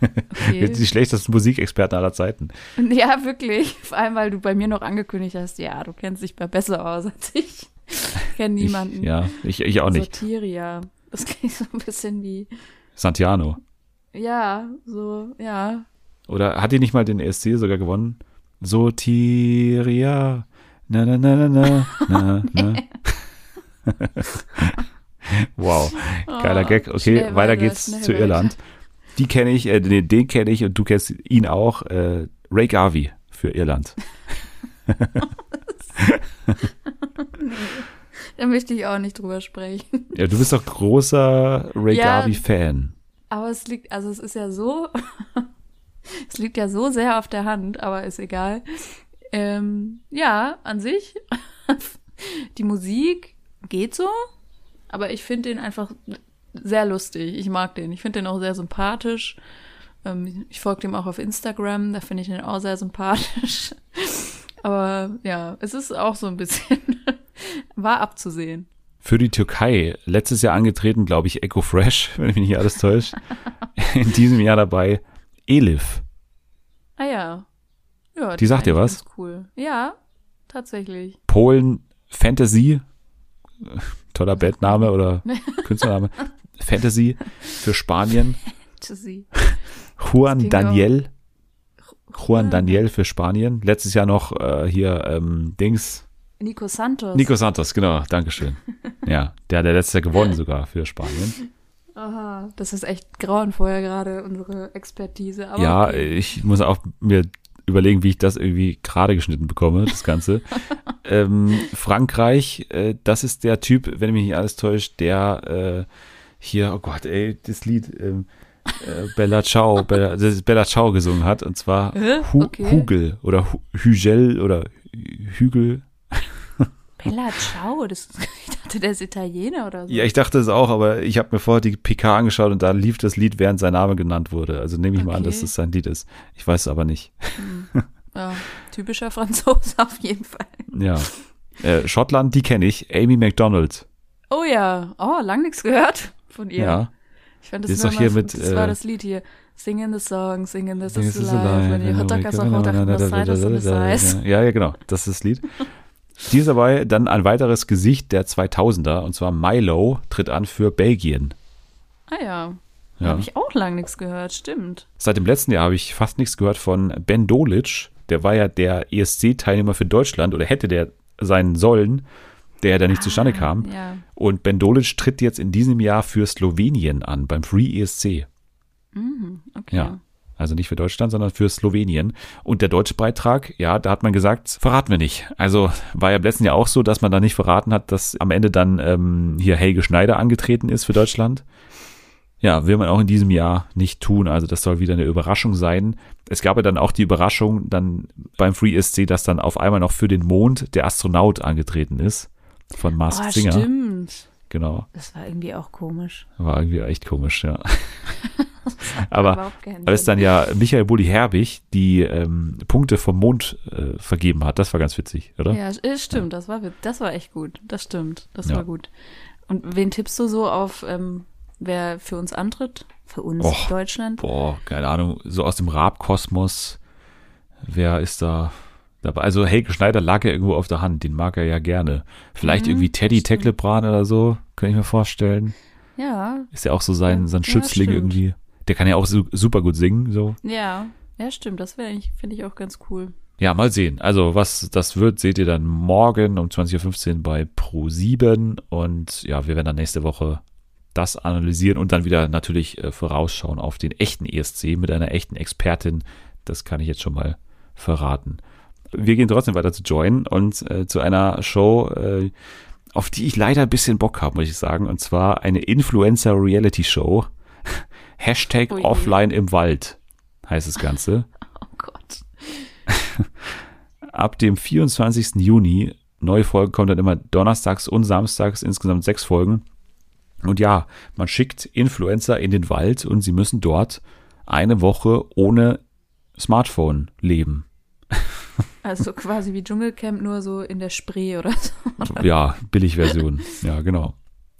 Sutiri. Die Okay. schlechtesten Musikexperten aller Zeiten. Ja, wirklich. Vor allem, weil du bei mir noch angekündigt hast, ja, du kennst dich besser aus als ich. Ich kenne niemanden. Ich, ja, ich, ich auch nicht. Sotiria. Das klingt so ein bisschen wie, Santiano. ja, so, ja. Oder hat die nicht mal den ESC sogar gewonnen? Sotiria. Na, na, na, na, na, na, na. wow, geiler Oh, Gag. Okay, weiter geht's zu. Irland. Die kenne ich, äh, den, den kenne ich und du kennst ihn auch. Äh, Ray Garvey für Irland. Da möchte ich auch nicht drüber sprechen. Ja, du bist doch großer Ray Ja. Garvey-Fan. Aber es liegt, also es ist ja so, es liegt ja so sehr auf der Hand, aber ist egal. Ähm, ja, an sich, die Musik geht so, aber ich finde ihn einfach sehr lustig. Ich mag den. Ich finde den auch sehr sympathisch. Ähm, ich folge dem auch auf Instagram. Da finde ich den auch sehr sympathisch. Aber ja, es ist auch so ein bisschen, war abzusehen. Für die Türkei letztes Jahr angetreten, glaube ich, Echo Fresh, wenn ich mich nicht alles täuscht. In diesem Jahr dabei Elif. Ah ja. Ja, Die sagt dir was? Cool. Ja, tatsächlich. Polen Fantasy, toller Bandname oder Künstlername. Fantasy für Spanien. Fantasy. Juan auch- Daniel. Juan Daniel für Spanien. Letztes Jahr noch äh, hier ähm, Dings. Nico Santos. Nico Santos, genau, Dankeschön. Ja, der hat letztes Jahr gewonnen sogar für Spanien. Aha, das ist echt grauenvoll gerade, unsere Expertise. Aber ja, okay. ich muss auch mir überlegen, wie ich das irgendwie gerade geschnitten bekomme, das Ganze. ähm, Frankreich, äh, das ist der Typ, wenn mich nicht alles täuscht, der äh, hier, oh Gott, ey, das Lied ähm, äh, Bella Ciao, Bella, das Bella Ciao gesungen hat, und zwar? Hu Okay. Hugel oder Hu Hügel oder Hügel. Bella Ciao, das, ich dachte, der ist Italiener oder so. Ja, ich dachte es auch, aber ich habe mir vorher die PK angeschaut und da lief das Lied, während sein Name genannt wurde. Also nehme ich mal an, Okay. dass das sein Lied ist. Ich weiß es aber nicht. Ja, typischer Franzose auf jeden Fall. Ja. Äh, Schottland, die kenne ich. Amy McDonald. Oh ja, oh, lang nichts gehört von ihr. Ja. Ich fand das ist doch hier mit, das äh, war das Lied hier. Singing the song, singing this is is alive. Ja, ja, genau. Das ist das Lied. Die ist dabei dann ein weiteres Gesicht der 2000er und zwar Milo tritt an für Belgien. Ah ja, Ja. habe ich auch lang nichts gehört, stimmt. Seit dem letzten Jahr habe ich fast nichts gehört von Ben Dolic. Der war ja der ESC-Teilnehmer für Deutschland oder hätte der sein sollen, der da nicht zustande kam. Ja, Und Ben Dolic tritt jetzt in diesem Jahr für Slowenien an beim Free ESC. okay. Ja. Also nicht für Deutschland, sondern für Slowenien. Und der deutsche Beitrag, ja, da hat man gesagt, verraten wir nicht. Also war ja im letzten Jahr auch so, dass man da nicht verraten hat, dass am Ende dann ähm, hier Helge Schneider angetreten ist für Deutschland. Ja, will man auch in diesem Jahr nicht tun. Also das soll wieder eine Überraschung sein. Es gab ja dann auch die Überraschung dann beim Free ESC, dass dann auf einmal noch für den Mond der Astronaut angetreten ist von Masked Oh, Singer. stimmt. Genau. Das war irgendwie auch komisch. War irgendwie echt komisch, ja. Aber als dann ja Michael Bulli-Herbig die ähm, Punkte vom Mond äh, vergeben hat, das war ganz witzig, oder? Ja, stimmt, das war, das war echt gut. Das stimmt, das Ja. war gut. Und wen tippst du so auf, ähm, wer für uns antritt? Für uns Och, Deutschland? Boah, keine Ahnung, so aus dem Raab-Kosmos, wer ist da dabei? Also Helge Schneider lag ja irgendwo auf der Hand, den mag er ja gerne. Vielleicht Mhm, irgendwie Teddy stimmt. Tecklebrand oder so, kann ich mir vorstellen. Ja, Ist ja auch so sein, Ja, sein ja, Schützling stimmt. irgendwie. Der kann ja auch su super gut singen, so. ja, ja, stimmt. Das wäre ich, finde ich auch ganz cool. Ja, mal sehen. Also, was das wird, seht ihr dann morgen um 20.15 Uhr bei Pro7. Und ja, wir werden dann nächste Woche das analysieren und dann wieder natürlich äh, vorausschauen auf den echten ESC mit einer echten Expertin. Das kann ich jetzt schon mal verraten. Wir gehen trotzdem weiter zu Join und äh, zu einer Show, äh, auf die ich leider ein bisschen Bock habe, muss ich sagen. Und zwar eine Influencer-Reality-Show. Hashtag Ui. offline im Wald heißt das Ganze. Oh Gott. ab dem 24. Juni. Neue Folgen kommen dann immer donnerstags und samstags, insgesamt sechs Folgen. Und ja, man schickt Influencer in den Wald und sie müssen dort eine Woche ohne Smartphone leben. Also quasi wie Dschungelcamp, nur so in der Spree oder so. Ja, Billigversion. Ja, genau.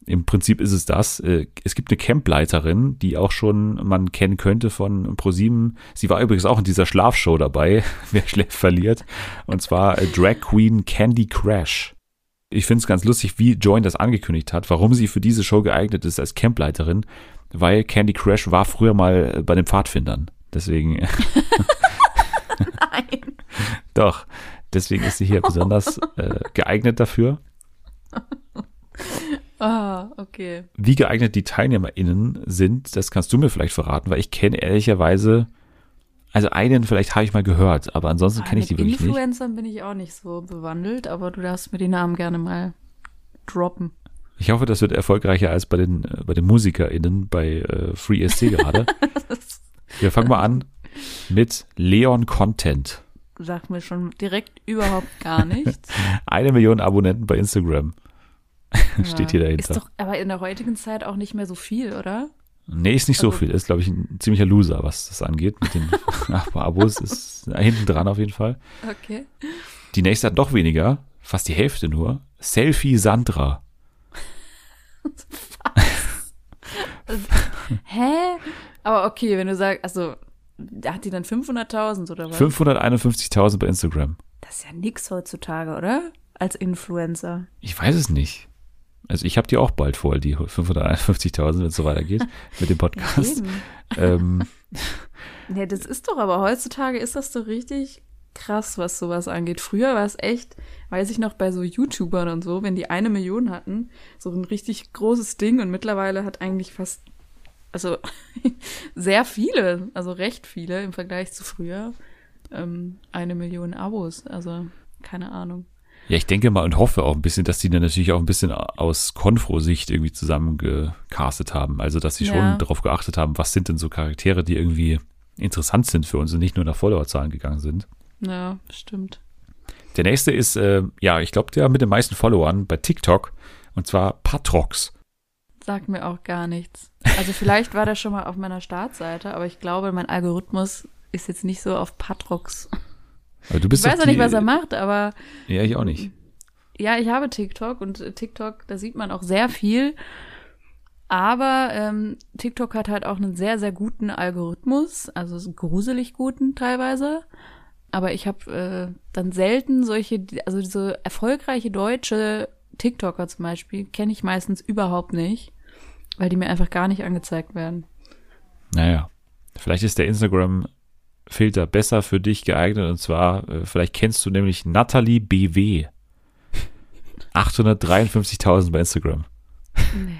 Im Prinzip ist es das. Äh, Es gibt eine Campleiterin, die auch schon man kennen könnte von ProSieben. Sie war übrigens auch in dieser Schlafshow dabei. Wer schläft, verliert. Und zwar äh, Drag Queen Candy Crash. Ich finde es ganz lustig, wie Join das angekündigt hat, warum sie für diese Show geeignet ist als Campleiterin, weil Candy Crash war früher mal äh, bei den Pfadfindern. Deswegen, Nein. doch, deswegen ist sie hier besonders äh, geeignet dafür. Ah, okay. Wie geeignet die TeilnehmerInnen sind, das kannst du mir vielleicht verraten, weil ich kenne ehrlicherweise, also einen vielleicht habe ich mal gehört, aber ansonsten kenne ich die wirklich nicht. Influencern bin ich auch nicht so bewandelt, aber du darfst mir die Namen gerne mal droppen. Ich hoffe, das wird erfolgreicher als bei den, äh, bei den MusikerInnen bei äh, Free ESC gerade. Wir fangen mal an mit Leon Content. Sagt mir schon direkt überhaupt gar nichts. Eine Million Abonnenten bei Instagram. steht hier dahinter. Ist doch aber in der heutigen Zeit auch nicht mehr so viel, oder? Nee, ist nicht so Also- viel. Ist, glaube ich, ein ziemlicher Loser, was das angeht. Mit den Abos ist hinten dran auf jeden Fall. Okay. Die nächste hat doch weniger, fast die Hälfte nur. Selfie Sandra. Hä? Aber okay, wenn du sagst, also, da hat die dann 500.000 oder was? 551.000 bei Instagram. Das ist ja nix heutzutage, oder? Als Influencer. Ich weiß es nicht. Also ich habe die auch bald voll, die 551.000, wenn es so weitergeht mit dem Podcast. Ähm, Ja, das ist doch, aber heutzutage ist das doch richtig krass, was sowas angeht. Früher war es echt, weiß ich noch, bei so YouTubern und so, wenn die eine Million hatten, so ein richtig großes Ding und mittlerweile hat eigentlich fast, also sehr viele, also recht viele im Vergleich zu früher, ähm, eine Million Abos. Also keine Ahnung. ja, ich denke mal und hoffe auch ein bisschen, dass die dann natürlich auch ein bisschen aus Konfro-Sicht irgendwie zusammengecastet haben. Also, dass sie Ja. schon darauf geachtet haben, was sind denn so Charaktere, die irgendwie interessant sind für uns und nicht nur nach Followerzahlen gegangen sind. Ja, stimmt. Der nächste ist, äh, ja, ich glaube, der mit den meisten Followern bei TikTok und zwar Patrox. Sagt mir auch gar nichts. Also vielleicht war der schon mal auf meiner Startseite, aber ich glaube, mein Algorithmus ist jetzt nicht so auf Patrox. Aber du Ich bist weiß doch auch nicht, was er macht, aber Ja, ich auch nicht. ja, ich habe TikTok und TikTok, da sieht man auch sehr viel. Aber ähm, TikTok hat halt auch einen sehr, sehr guten Algorithmus, also so gruselig guten teilweise. Aber ich habe äh, dann selten solche, also so erfolgreiche deutsche TikToker zum Beispiel, kenne ich meistens überhaupt nicht, weil die mir einfach gar nicht angezeigt werden. Naja, vielleicht ist der Instagram-Filter besser für dich geeignet und zwar, äh, vielleicht kennst du nämlich Natalie BW. 853.000 bei Instagram. Nee.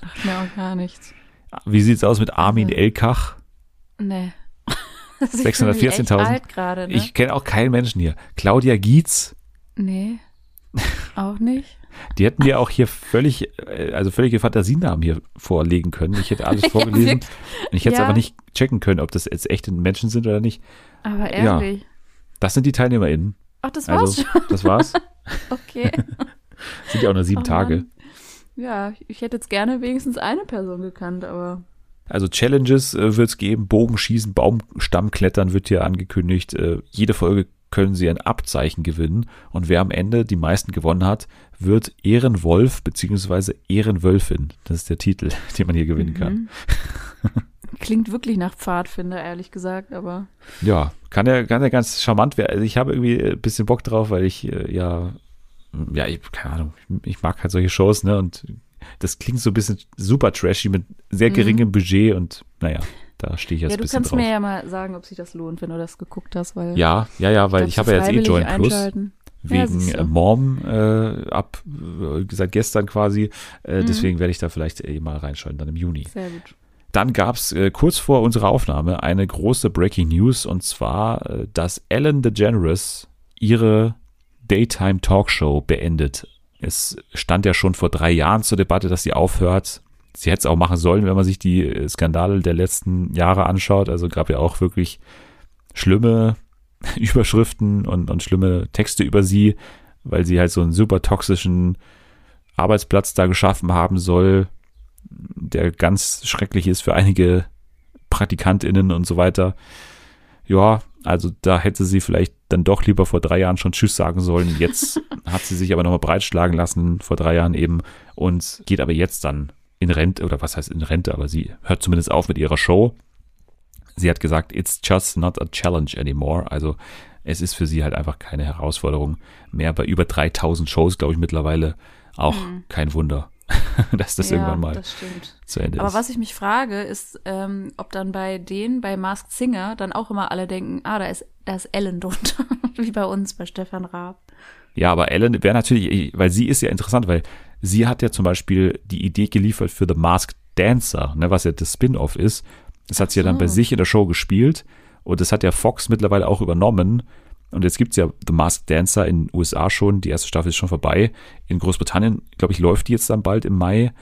Sagt mir auch gar nichts. Wie sieht's aus mit Armin Mhm. Elkach? Nee. Das ist 614.000. alt gerade, ne? Ich kenne auch keinen Menschen hier. Claudia Gietz, Nee. Auch nicht. Die hätten dir auch hier völlig, äh, also völlige Fantasienamen hier vorlegen können. Ich hätte alles vorgelesen. wirklich. ich hätte es Ja. aber nicht checken können, ob das jetzt echte Menschen sind oder nicht. Aber Ja. ehrlich. Das sind die TeilnehmerInnen. Ach, das war's Also, schon. das war's. Okay. Sind ja auch nur sieben Oh Tage. Ja, ich hätte jetzt gerne wenigstens eine Person gekannt, aber Also Challenges äh, wird es geben, Bogenschießen, Baumstammklettern wird hier angekündigt. Äh, jede Folge können sie ein Abzeichen gewinnen und wer am Ende die meisten gewonnen hat, wird Ehrenwolf beziehungsweise Ehrenwölfin. Das ist der Titel, den man hier gewinnen kann. Mhm. klingt wirklich nach Pfadfinder, ehrlich gesagt, aber Ja, kann ja, kann ja ganz charmant werden. Also ich habe irgendwie ein bisschen Bock drauf, weil ich äh, ja, ja, ich, keine Ahnung, ich, mag halt solche Shows, ne? Und das klingt so ein bisschen super trashy mit sehr Mhm. geringem Budget und naja, da stehe ich jetzt ja, ein du bisschen kannst drauf. mir ja mal sagen, ob sich das lohnt, wenn du das geguckt hast, weil Ja, ja, ja, weil ich, habe ja jetzt eh Join Plus. Ja, wegen du. äh, Mom äh, ab äh, seit gestern quasi. Äh, Mhm. Deswegen werde ich da vielleicht eh mal reinschauen, dann im Juni. Sehr gut. Dann gab's äh, kurz vor unserer Aufnahme eine große Breaking News und zwar, äh, dass Ellen DeGeneres ihre Daytime Talkshow beendet. Es stand ja schon vor drei Jahren zur Debatte, dass sie aufhört. Sie hätte es auch machen sollen, wenn man sich die äh, Skandale der letzten Jahre anschaut. Also gab ja auch wirklich schlimme Überschriften und, und schlimme Texte über sie, weil sie halt so einen super toxischen Arbeitsplatz da geschaffen haben soll, der ganz schrecklich ist für einige PraktikantInnen und so weiter. Ja, also da hätte sie vielleicht dann doch lieber vor drei Jahren schon Tschüss sagen sollen. Jetzt hat sie sich aber nochmal breitschlagen lassen, vor drei Jahren eben, und geht aber jetzt dann in Rente, oder was heißt in Rente, aber sie hört zumindest auf mit ihrer Show. Sie hat gesagt, it's just not a challenge anymore. Also es ist für sie halt einfach keine Herausforderung mehr. Bei über 3000 Shows, glaube ich, mittlerweile auch kein Wunder, dass das ja, irgendwann mal das zu Ende Aber ist. was ich mich frage, ist, ähm, ob dann bei denen, bei Masked Singer, dann auch immer alle denken, ah, da ist, da ist Ellen drunter, wie bei uns, bei Stefan Raab. Ja, aber Ellen wäre natürlich, weil sie ist ja interessant, weil sie hat ja zum Beispiel die Idee geliefert für The Masked Dancer, ne, was ja das Spin-off ist. Das hat sie ja dann bei so. sich in der Show gespielt und das hat ja Fox mittlerweile auch übernommen. Und jetzt gibt's ja The Masked Dancer in den USA schon, die erste Staffel ist schon vorbei. In Großbritannien, glaube ich, läuft die jetzt dann bald im Mai.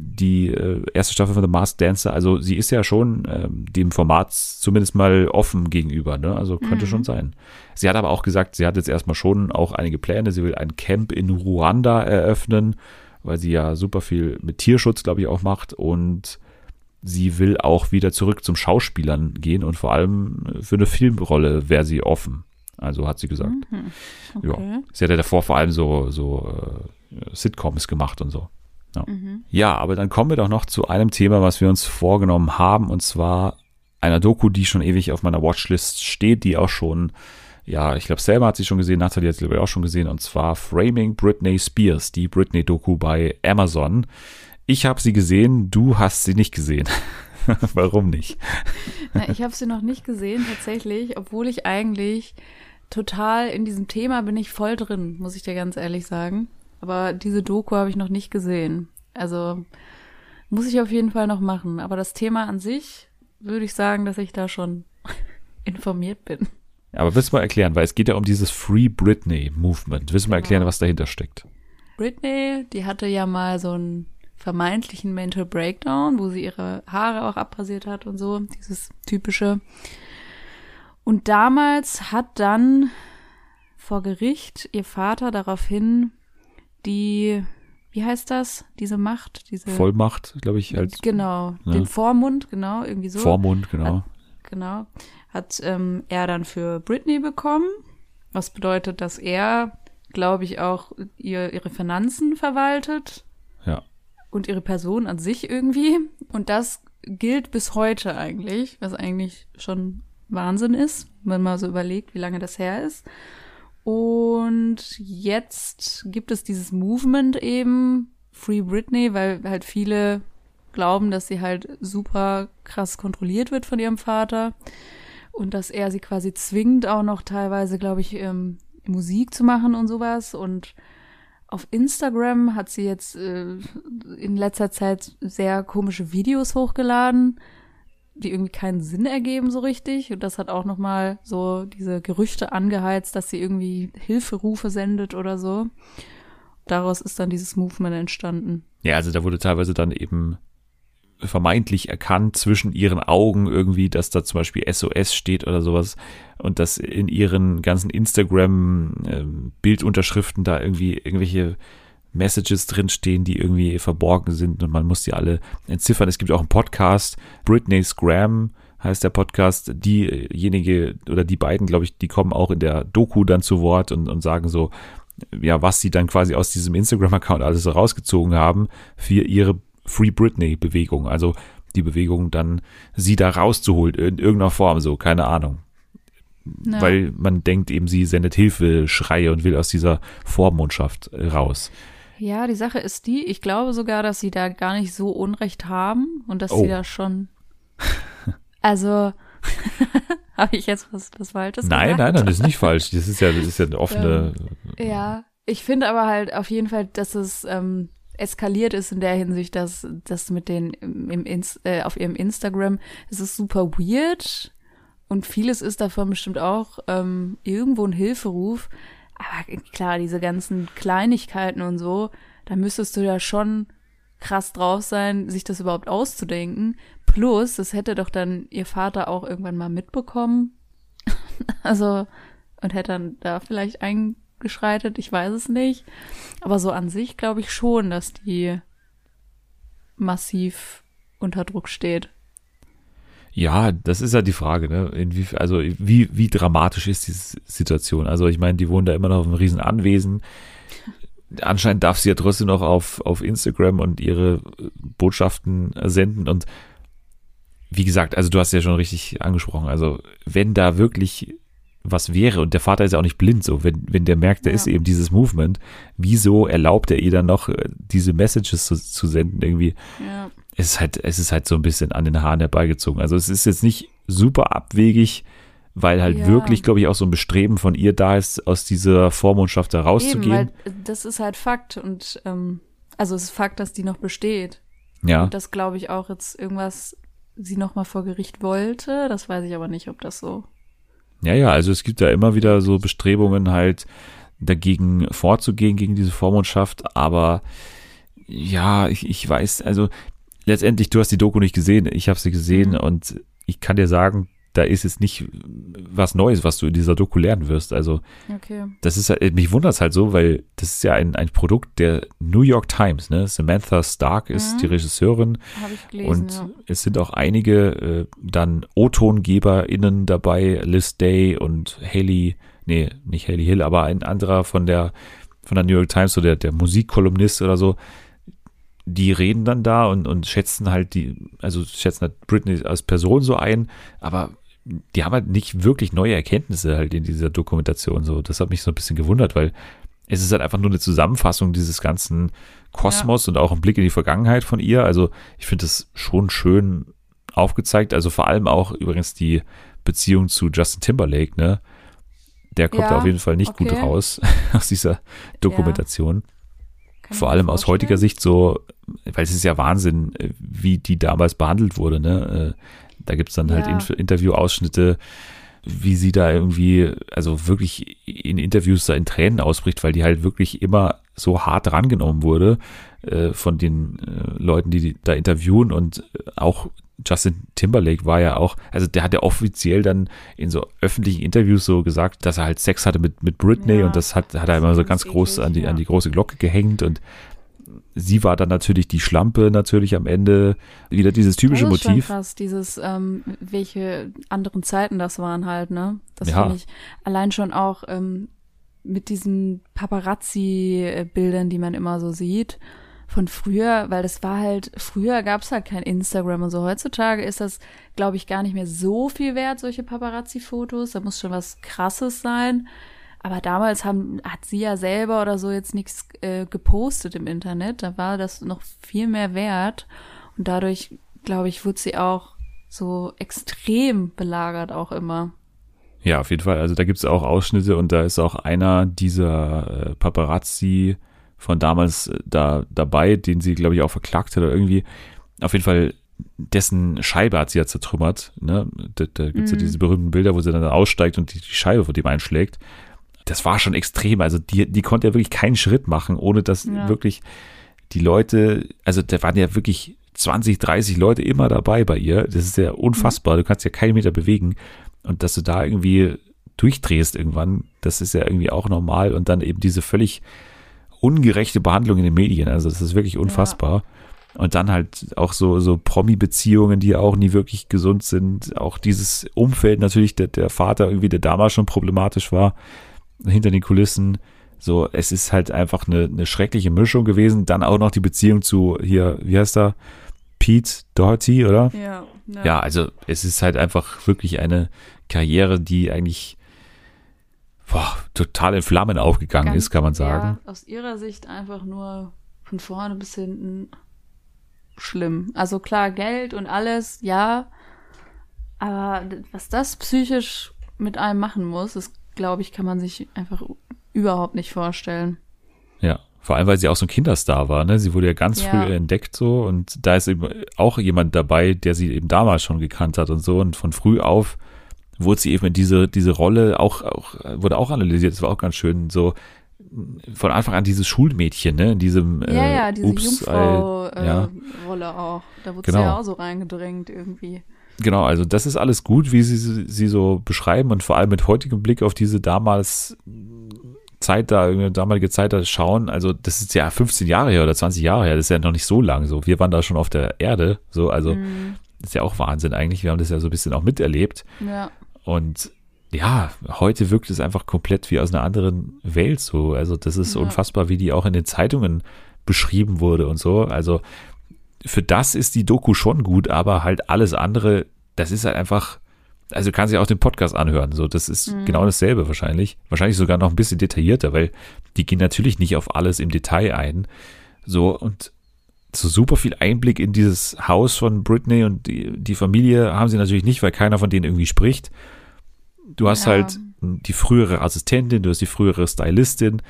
Die äh, erste Staffel von The Masked Dancer. Also sie ist ja schon äh, dem Format zumindest mal offen gegenüber. Ne? Also könnte Mhm. schon sein. Sie hat aber auch gesagt, sie hat jetzt erstmal schon auch einige Pläne. Sie will ein Camp in Ruanda eröffnen, weil sie ja super viel mit Tierschutz, glaube ich, auch macht. Und sie will auch wieder zurück zum Schauspielern gehen und vor allem für eine Filmrolle wäre sie offen. Also hat sie gesagt. Mhm. Ja. Okay. Sie hat ja davor vor allem so, so äh, Sitcoms gemacht und so. Mhm. Ja, aber dann kommen wir doch noch zu einem Thema, was wir uns vorgenommen haben, und zwar einer Doku, die schon ewig auf meiner Watchlist steht, die auch schon, ja, ich glaube, Selma hat sie schon gesehen, Natalie hat sie glaube ich auch schon gesehen, und zwar Framing Britney Spears, die Britney-Doku bei Amazon. Ich habe sie gesehen, du hast sie nicht gesehen. Warum nicht? Na, ich habe sie noch nicht gesehen, tatsächlich, obwohl ich eigentlich total in diesem Thema bin ich voll drin, muss ich dir ganz ehrlich sagen. Aber diese Doku habe ich noch nicht gesehen. Also muss ich auf jeden Fall noch machen. Aber das Thema an sich würde ich sagen, dass ich da schon informiert bin. Aber willst du mal erklären, weil es geht ja um dieses Free Britney Movement. Willst du mal Genau. erklären, was dahinter steckt? Britney, die hatte ja mal so einen vermeintlichen Mental Breakdown, wo sie ihre Haare auch abrasiert hat und so, dieses typische. Und damals hat dann vor Gericht ihr Vater daraufhin die, wie heißt das, diese Macht, diese Vollmacht, glaube ich, als genau, ne? den Vormund, genau, irgendwie so Vormund, genau. genau, hat ähm, er dann für Britney bekommen. Was bedeutet, dass er, glaube ich, auch ihr, ihre Finanzen verwaltet Ja. und ihre Person an sich irgendwie. Und das gilt bis heute eigentlich, was eigentlich schon Wahnsinn ist, wenn man so überlegt, wie lange das her ist. Und jetzt gibt es dieses Movement eben, Free Britney, weil halt viele glauben, dass sie halt super krass kontrolliert wird von ihrem Vater und dass er sie quasi zwingt, auch noch teilweise, glaube ich, ähm, Musik zu machen und sowas. Und auf Instagram hat sie jetzt äh, in letzter Zeit sehr komische Videos hochgeladen, die irgendwie keinen Sinn ergeben so richtig. Und das hat auch noch mal so diese Gerüchte angeheizt, dass sie irgendwie Hilferufe sendet oder so. Daraus ist dann dieses Movement entstanden. Ja, also da wurde teilweise dann eben vermeintlich erkannt zwischen ihren Augen irgendwie, dass da zum Beispiel SOS steht oder sowas und dass in ihren ganzen Instagram-Bildunterschriften da irgendwie irgendwelche Messages drinstehen, die irgendwie verborgen sind und man muss die alle entziffern. Es gibt auch einen Podcast, Britney's Gram heißt der Podcast. Diejenige oder die beiden, glaube ich, die kommen auch in der Doku dann zu Wort und, und sagen so, ja, was sie dann quasi aus diesem Instagram-Account alles so rausgezogen haben für ihre Free Britney-Bewegung. Also die Bewegung dann, sie da rauszuholen in irgendeiner Form, so, keine Ahnung. Ja. Weil man denkt eben, sie sendet Hilfeschreie und will aus dieser Vormundschaft raus. Ja, die Sache ist die, ich glaube sogar, dass sie da gar nicht so Unrecht haben und dass Oh. sie da schon. Also, habe ich jetzt was, was Falsches Nein, gesagt? nein, nein, das ist nicht falch. Das ist ja, das ist ja eine offene. Ja, ich finde aber halt auf jeden Fall, dass es ähm, eskaliert ist in der Hinsicht, dass das mit den im, im Ins, äh, auf ihrem Instagram, es ist super weird und vieles ist davon bestimmt auch ähm, irgendwo ein Hilferuf. Aber klar, diese ganzen Kleinigkeiten und so, da müsstest du ja schon krass drauf sein, sich das überhaupt auszudenken. Plus, das hätte doch dann ihr Vater auch irgendwann mal mitbekommen. also, und hätte dann da vielleicht eingeschreitet, ich weiß es nicht. Aber so an sich glaube ich schon, dass die massiv unter Druck steht. Ja, das ist ja die Frage, ne? Inwie, also wie, wie dramatisch ist diese Situation? Also ich meine, die wohnen da immer noch auf einem riesen Anwesen. Anscheinend darf sie ja trotzdem noch auf, auf Instagram und ihre Botschaften senden. Und wie gesagt, also du hast ja schon richtig angesprochen, also wenn da wirklich was wäre, und der Vater ist ja auch nicht blind so, wenn, wenn der merkt, da Ja. ist eben dieses Movement, wieso erlaubt er ihr dann noch, äh, diese Messages zu, zu senden irgendwie? Ja. Es ist halt, es ist halt so ein bisschen an den Haaren herbeigezogen. Also es ist jetzt nicht super abwegig, weil halt Ja. wirklich, glaube ich, auch so ein Bestreben von ihr da ist, aus dieser Vormundschaft da Eben, rauszugehen. weil das ist halt Fakt und ähm, also es ist Fakt, dass die noch besteht. ja, Und das glaube ich auch jetzt irgendwas sie noch mal vor Gericht wollte. Das weiß ich aber nicht, ob das so. ja, ja, also es gibt da immer wieder so Bestrebungen halt dagegen vorzugehen, gegen diese Vormundschaft, aber Ja, ich, ich weiß, also letztendlich, du hast die Doku nicht gesehen, ich habe sie gesehen Mhm. und ich kann dir sagen, da ist jetzt nicht was Neues, was du in dieser Doku lernen wirst. Also Okay. das ist mich wundert es halt so, weil das ist ja ein, ein Produkt der New York Times, ne? Samantha Stark ist Mhm. die Regisseurin Habe ich gelesen, und ja. es sind auch einige äh, dann O-TongeberInnen dabei, Liz Day und Haley, nee, nicht Haley Hill, aber ein anderer von der von der New York Times, so der, der Musikkolumnist oder so, die reden dann da und, und schätzen halt die, also schätzen halt Britney als Person so ein, aber die haben halt nicht wirklich neue Erkenntnisse halt in dieser Dokumentation. So, das hat mich so ein bisschen gewundert, weil es ist halt einfach nur eine Zusammenfassung dieses ganzen Kosmos und auch ein Blick in die Vergangenheit von ihr. Also ich finde das schon schön aufgezeigt. Also vor allem auch übrigens die Beziehung zu Justin Timberlake, ne? Der kommt Ja, auf jeden Fall nicht gut okay. raus aus dieser Dokumentation. Ich Vor allem aus heutiger. Sicht so, weil es ist ja Wahnsinn, äh, wie die damals behandelt wurde. Ne? Äh, Da gibt's dann halt Ja. Inf Interviewausschnitte, wie sie da irgendwie, also wirklich in Interviews da in Tränen ausbricht, weil die halt wirklich immer so hart rangenommen wurde äh, von den äh, Leuten, die, die da interviewen und äh, auch Justin Timberlake war ja auch, also der hat ja offiziell dann in so öffentlichen Interviews so gesagt, dass er halt Sex hatte mit, mit Britney Ja, und das hat, hat er immer so ganz groß an die, ja. an die große Glocke gehängt und sie war dann natürlich die Schlampe natürlich am Ende. Wieder dieses typische das ist Motiv. Schon krass, dieses, ähm, welche anderen Zeiten das waren halt, ne? Das Ja. finde ich allein schon auch ähm, mit diesen Paparazzi-Bildern, die man immer so sieht von früher, weil das war halt, früher gab es halt kein Instagram und so. Heutzutage ist das, glaube ich, gar nicht mehr so viel wert, solche Paparazzi-Fotos. Da muss schon was krasses sein. Aber damals haben, hat sie ja selber oder so jetzt nichts äh, gepostet im Internet. Da war das noch viel mehr wert. Und dadurch, glaube ich, wurde sie auch so extrem belagert auch immer. Ja, auf jeden Fall. Also da gibt's auch Ausschnitte und da ist auch einer dieser äh, Paparazzi von damals äh, da dabei, den sie, glaube ich, auch verklagt hat oder irgendwie. Auf jeden Fall, dessen Scheibe hat sie ja zertrümmert. Ne? Da, da gibt's ja Mhm. diese berühmten Bilder, wo sie dann aussteigt und die, die Scheibe von dem einschlägt. Das war schon extrem. Also die, die konnte ja wirklich keinen Schritt machen, ohne dass Ja. wirklich die Leute, also da waren ja wirklich 20, 30 Leute immer dabei bei ihr. Das ist ja unfassbar. Du kannst ja keinen Meter bewegen. Und dass du da irgendwie durchdrehst irgendwann, das ist ja irgendwie auch normal. Und dann eben diese völlig ungerechte Behandlung in den Medien. Also das ist wirklich unfassbar. Und dann halt auch so, so Promi-Beziehungen, die auch nie wirklich gesund sind. Auch dieses Umfeld natürlich, der, der Vater irgendwie, der damals schon problematisch war, hinter den Kulissen. So, es ist halt einfach eine, eine schreckliche Mischung gewesen. Dann auch noch die Beziehung zu hier, wie heißt er? Pete Doherty, oder? Ja, Ja, also es ist halt einfach wirklich eine Karriere, die eigentlich boah, total in Flammen aufgegangen Ganz- ist, kann man sagen. Ja, aus ihrer Sicht einfach nur von vorne bis hinten schlimm. Also klar, Geld und alles, ja. Aber was das psychisch mit einem machen muss, das glaube ich, kann man sich einfach überhaupt nicht vorstellen. Ja. Vor allem, weil sie auch so ein Kinderstar war, ne? Sie wurde ja ganz Ja. früh entdeckt so und da ist eben auch jemand dabei, der sie eben damals schon gekannt hat und so und von früh auf wurde sie eben in diese, diese Rolle auch, auch, wurde auch analysiert, das war auch ganz schön, so von Anfang an dieses Schulmädchen, ne, in diesem, Ja, äh, ja, diese Jungfrau-Rolle äh, ja. Auch. Da wurde Genau. sie ja auch so reingedrängt irgendwie. Genau, also das ist alles gut, wie sie sie so beschreiben und vor allem mit heutigem Blick auf diese damals Zeit da, damalige Zeit da schauen. Also das ist ja 15 Jahre her oder 20 Jahre her, das ist ja noch nicht so lang so. Wir waren da schon auf der Erde, so, also Mhm. das ist ja auch Wahnsinn eigentlich. Wir haben das ja so ein bisschen auch miterlebt Ja, und ja, heute wirkt es einfach komplett wie aus einer anderen Welt so. Also das ist Ja. unfassbar, wie die auch in den Zeitungen beschrieben wurde und so. Also für das ist die Doku schon gut, aber halt alles andere, das ist halt einfach, also du kannst ja auch den Podcast anhören. So, das ist Mhm. genau dasselbe wahrscheinlich. Wahrscheinlich sogar noch ein bisschen detaillierter, weil die gehen natürlich nicht auf alles im Detail ein. So und so super viel Einblick in dieses Haus von Britney und die, die Familie haben sie natürlich nicht, weil keiner von denen irgendwie spricht. Du hast Ja. halt die frühere Assistentin, du hast die frühere Stylistin.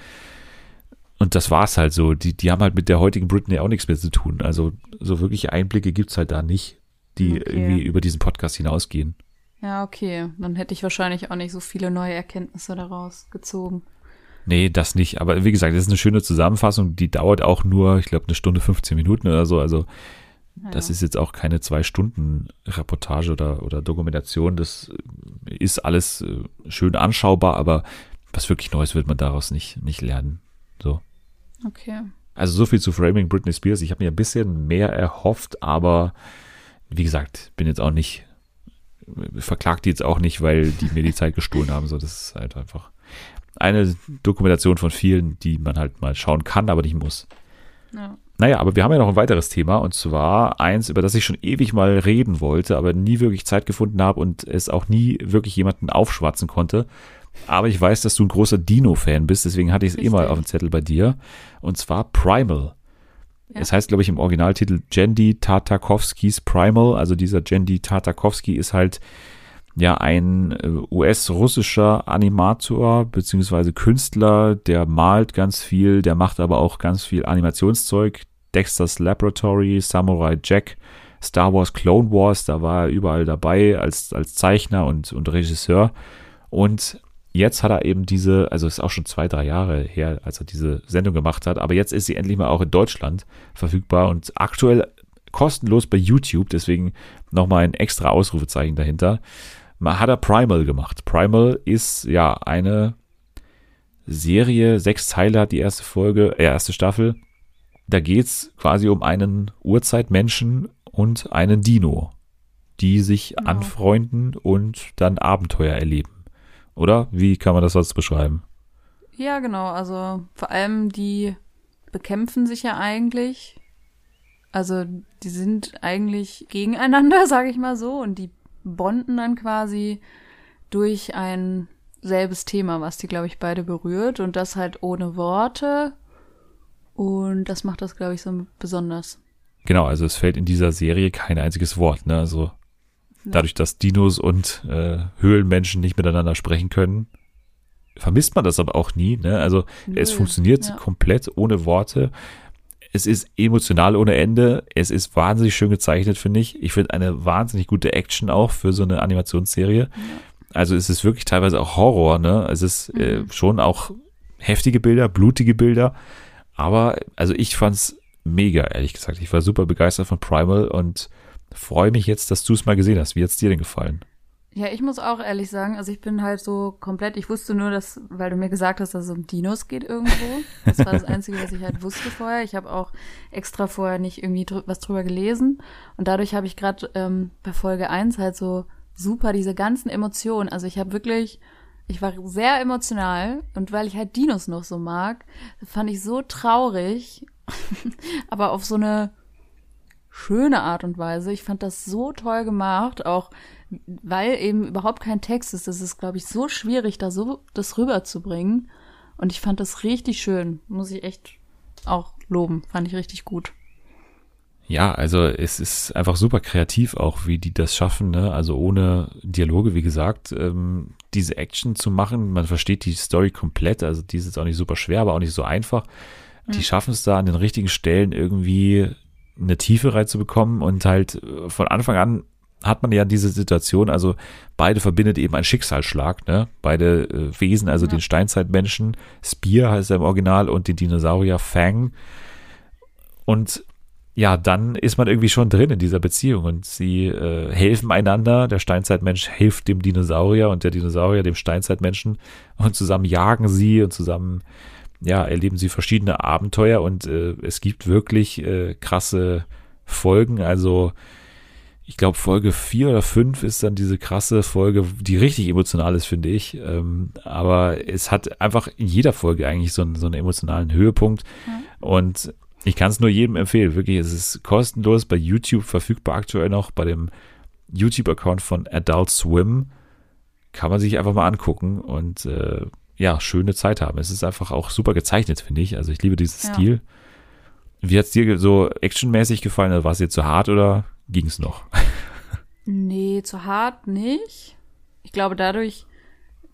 Und das war's halt so. Die, die haben halt mit der heutigen Britney auch nichts mehr zu tun. Also so wirkliche Einblicke gibt's halt da nicht, die Okay. irgendwie über diesen Podcast hinausgehen. ja, okay. Dann hätte ich wahrscheinlich auch nicht so viele neue Erkenntnisse daraus gezogen. Nee, das nicht. Aber wie gesagt, das ist eine schöne Zusammenfassung. Die dauert auch nur, ich glaube, eine Stunde 15 Minuten oder so. Also ja. das ist jetzt auch keine zwei Stunden Reportage oder, oder Dokumentation. Das ist alles äh, schön anschaubar, aber was wirklich Neues wird man daraus nicht, nicht lernen. So. Okay. Also so viel zu Framing Britney Spears. Ich habe mir ein bisschen mehr erhofft, aber wie gesagt, bin jetzt auch nicht, verklagt die jetzt auch nicht, weil die mir die Zeit gestohlen haben. So, das ist halt einfach eine Dokumentation von vielen, die man halt mal schauen kann, aber nicht muss. Ja. Naja, aber wir haben ja noch ein weiteres Thema und zwar eins, über das ich schon ewig mal reden wollte, aber nie wirklich Zeit gefunden habe und es auch nie wirklich jemanden aufschwatzen konnte. Aber ich weiß, dass du ein großer Dino-Fan bist, deswegen hatte ich es eh mal auf dem Zettel bei dir. Und zwar Primal. Ja. Es heißt, glaube ich, im Originaltitel Jendi Tartakovskis Primal. Also dieser Jendi Tartakovsky ist halt ja ein äh, US-russischer Animator beziehungsweise Künstler, der malt ganz viel, der macht aber auch ganz viel Animationszeug. Dexter's Laboratory, Samurai Jack, Star Wars Clone Wars, da war er überall dabei als, als Zeichner und, und Regisseur. Und jetzt hat er eben diese, also ist auch schon zwei, drei Jahre her, als er diese Sendung gemacht hat, aber jetzt ist sie endlich mal auch in Deutschland verfügbar und aktuell kostenlos bei YouTube, deswegen nochmal ein extra Ausrufezeichen dahinter. Man hat er Primal gemacht. Primal ist ja eine Serie, sechs Teile hat die erste Folge, äh, erste Staffel. Da geht's quasi um einen Urzeitmenschen und einen Dino, die sich genau. anfreunden und dann Abenteuer erleben. Oder? Wie kann man das sonst beschreiben? Ja, genau. Also vor allem die bekämpfen sich ja eigentlich. Also die sind eigentlich gegeneinander, sage ich mal so, und die bonden dann quasi durch ein selbes Thema, was die, glaube ich, beide berührt und das halt ohne Worte. Und das macht das, glaube ich, so besonders. Genau, also es fällt in dieser Serie kein einziges Wort. Ne? Also Dadurch, dass Dinos und äh, Höhlenmenschen nicht miteinander sprechen können, vermisst man das aber auch nie. Ne? Also Nö, es funktioniert ja. komplett ohne Worte. Es ist emotional ohne Ende. Es ist wahnsinnig schön gezeichnet, finde ich. Ich finde eine wahnsinnig gute Action auch für so eine Animationsserie. Ja. Also es ist wirklich teilweise auch Horror. Ne? Es ist äh, mhm. äh, schon auch heftige Bilder, blutige Bilder. Aber also ich fand's mega, ehrlich gesagt. Ich war super begeistert von Primal und freue mich jetzt, dass du es mal gesehen hast. Wie hat es dir denn gefallen? Ja, ich muss auch ehrlich sagen, also ich bin halt so komplett, ich wusste nur, dass, weil du mir gesagt hast, dass es um Dinos geht irgendwo. Das war das Einzige, was ich halt wusste vorher. Ich habe auch extra vorher nicht irgendwie drü was drüber gelesen. Und dadurch habe ich gerade ähm, bei Folge 1 halt so super diese ganzen Emotionen. Also ich habe wirklich, ich war sehr emotional und weil ich halt Dinos noch so mag, fand ich so traurig, aber auf so eine schöne Art und Weise. Ich fand das so toll gemacht, auch weil eben überhaupt kein Text ist. Es ist, glaube ich, so schwierig, da so das rüberzubringen. Und ich fand das richtig schön. Muss ich echt auch loben. Fand ich richtig gut. Ja, also es ist einfach super kreativ auch, wie die das schaffen, ne? Also ohne Dialoge, wie gesagt, ähm, diese Action zu machen. Man versteht die Story komplett. Also die ist jetzt auch nicht super schwer, aber auch nicht so einfach. Die mhm. schaffen es da an den richtigen Stellen irgendwie eine Tiefe reinzubekommen und halt äh, von Anfang an hat man ja diese Situation, also beide verbindet eben ein Schicksalsschlag, ne? Beide äh, Wesen, also ja. den Steinzeitmenschen, Spear heißt er im Original und den Dinosaurier Fang. Und ja, dann ist man irgendwie schon drin in dieser Beziehung und sie äh, helfen einander. Der Steinzeitmensch hilft dem Dinosaurier und der Dinosaurier dem Steinzeitmenschen und zusammen jagen sie und zusammen ja, erleben sie verschiedene Abenteuer und äh, es gibt wirklich äh, krasse Folgen. Also ich glaube, Folge vier oder fünf ist dann diese krasse Folge, die richtig emotional ist, finde ich. Ähm, aber es hat einfach in jeder Folge eigentlich so, einen, so einen emotionalen Höhepunkt. Mhm. Und ich kann es nur jedem empfehlen. Wirklich, es ist kostenlos bei YouTube verfügbar aktuell noch bei dem YouTube-Account von Adult Swim. Kann man sich einfach mal angucken und äh, ja, schöne Zeit haben. Es ist einfach auch super gezeichnet, finde ich. Also ich liebe diesen ja. Stil. Wie hat es dir so actionmäßig gefallen? Also war es dir zu hart oder ging es noch? Nee, zu hart nicht. Ich glaube, dadurch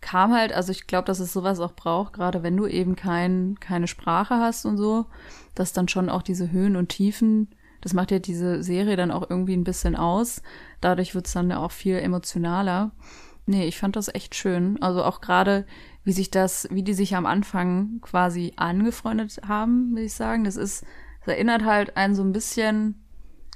kam halt, also ich glaube, dass es sowas auch braucht, gerade wenn du eben kein, keine Sprache hast und so, dass dann schon auch diese Höhen und Tiefen, das macht ja diese Serie dann auch irgendwie ein bisschen aus. Dadurch wird es dann auch viel emotionaler. Nee, ich fand das echt schön. Also auch gerade, wie sich das, wie die sich am Anfang quasi angefreundet haben, will ich sagen. Das ist, das erinnert halt einen so ein bisschen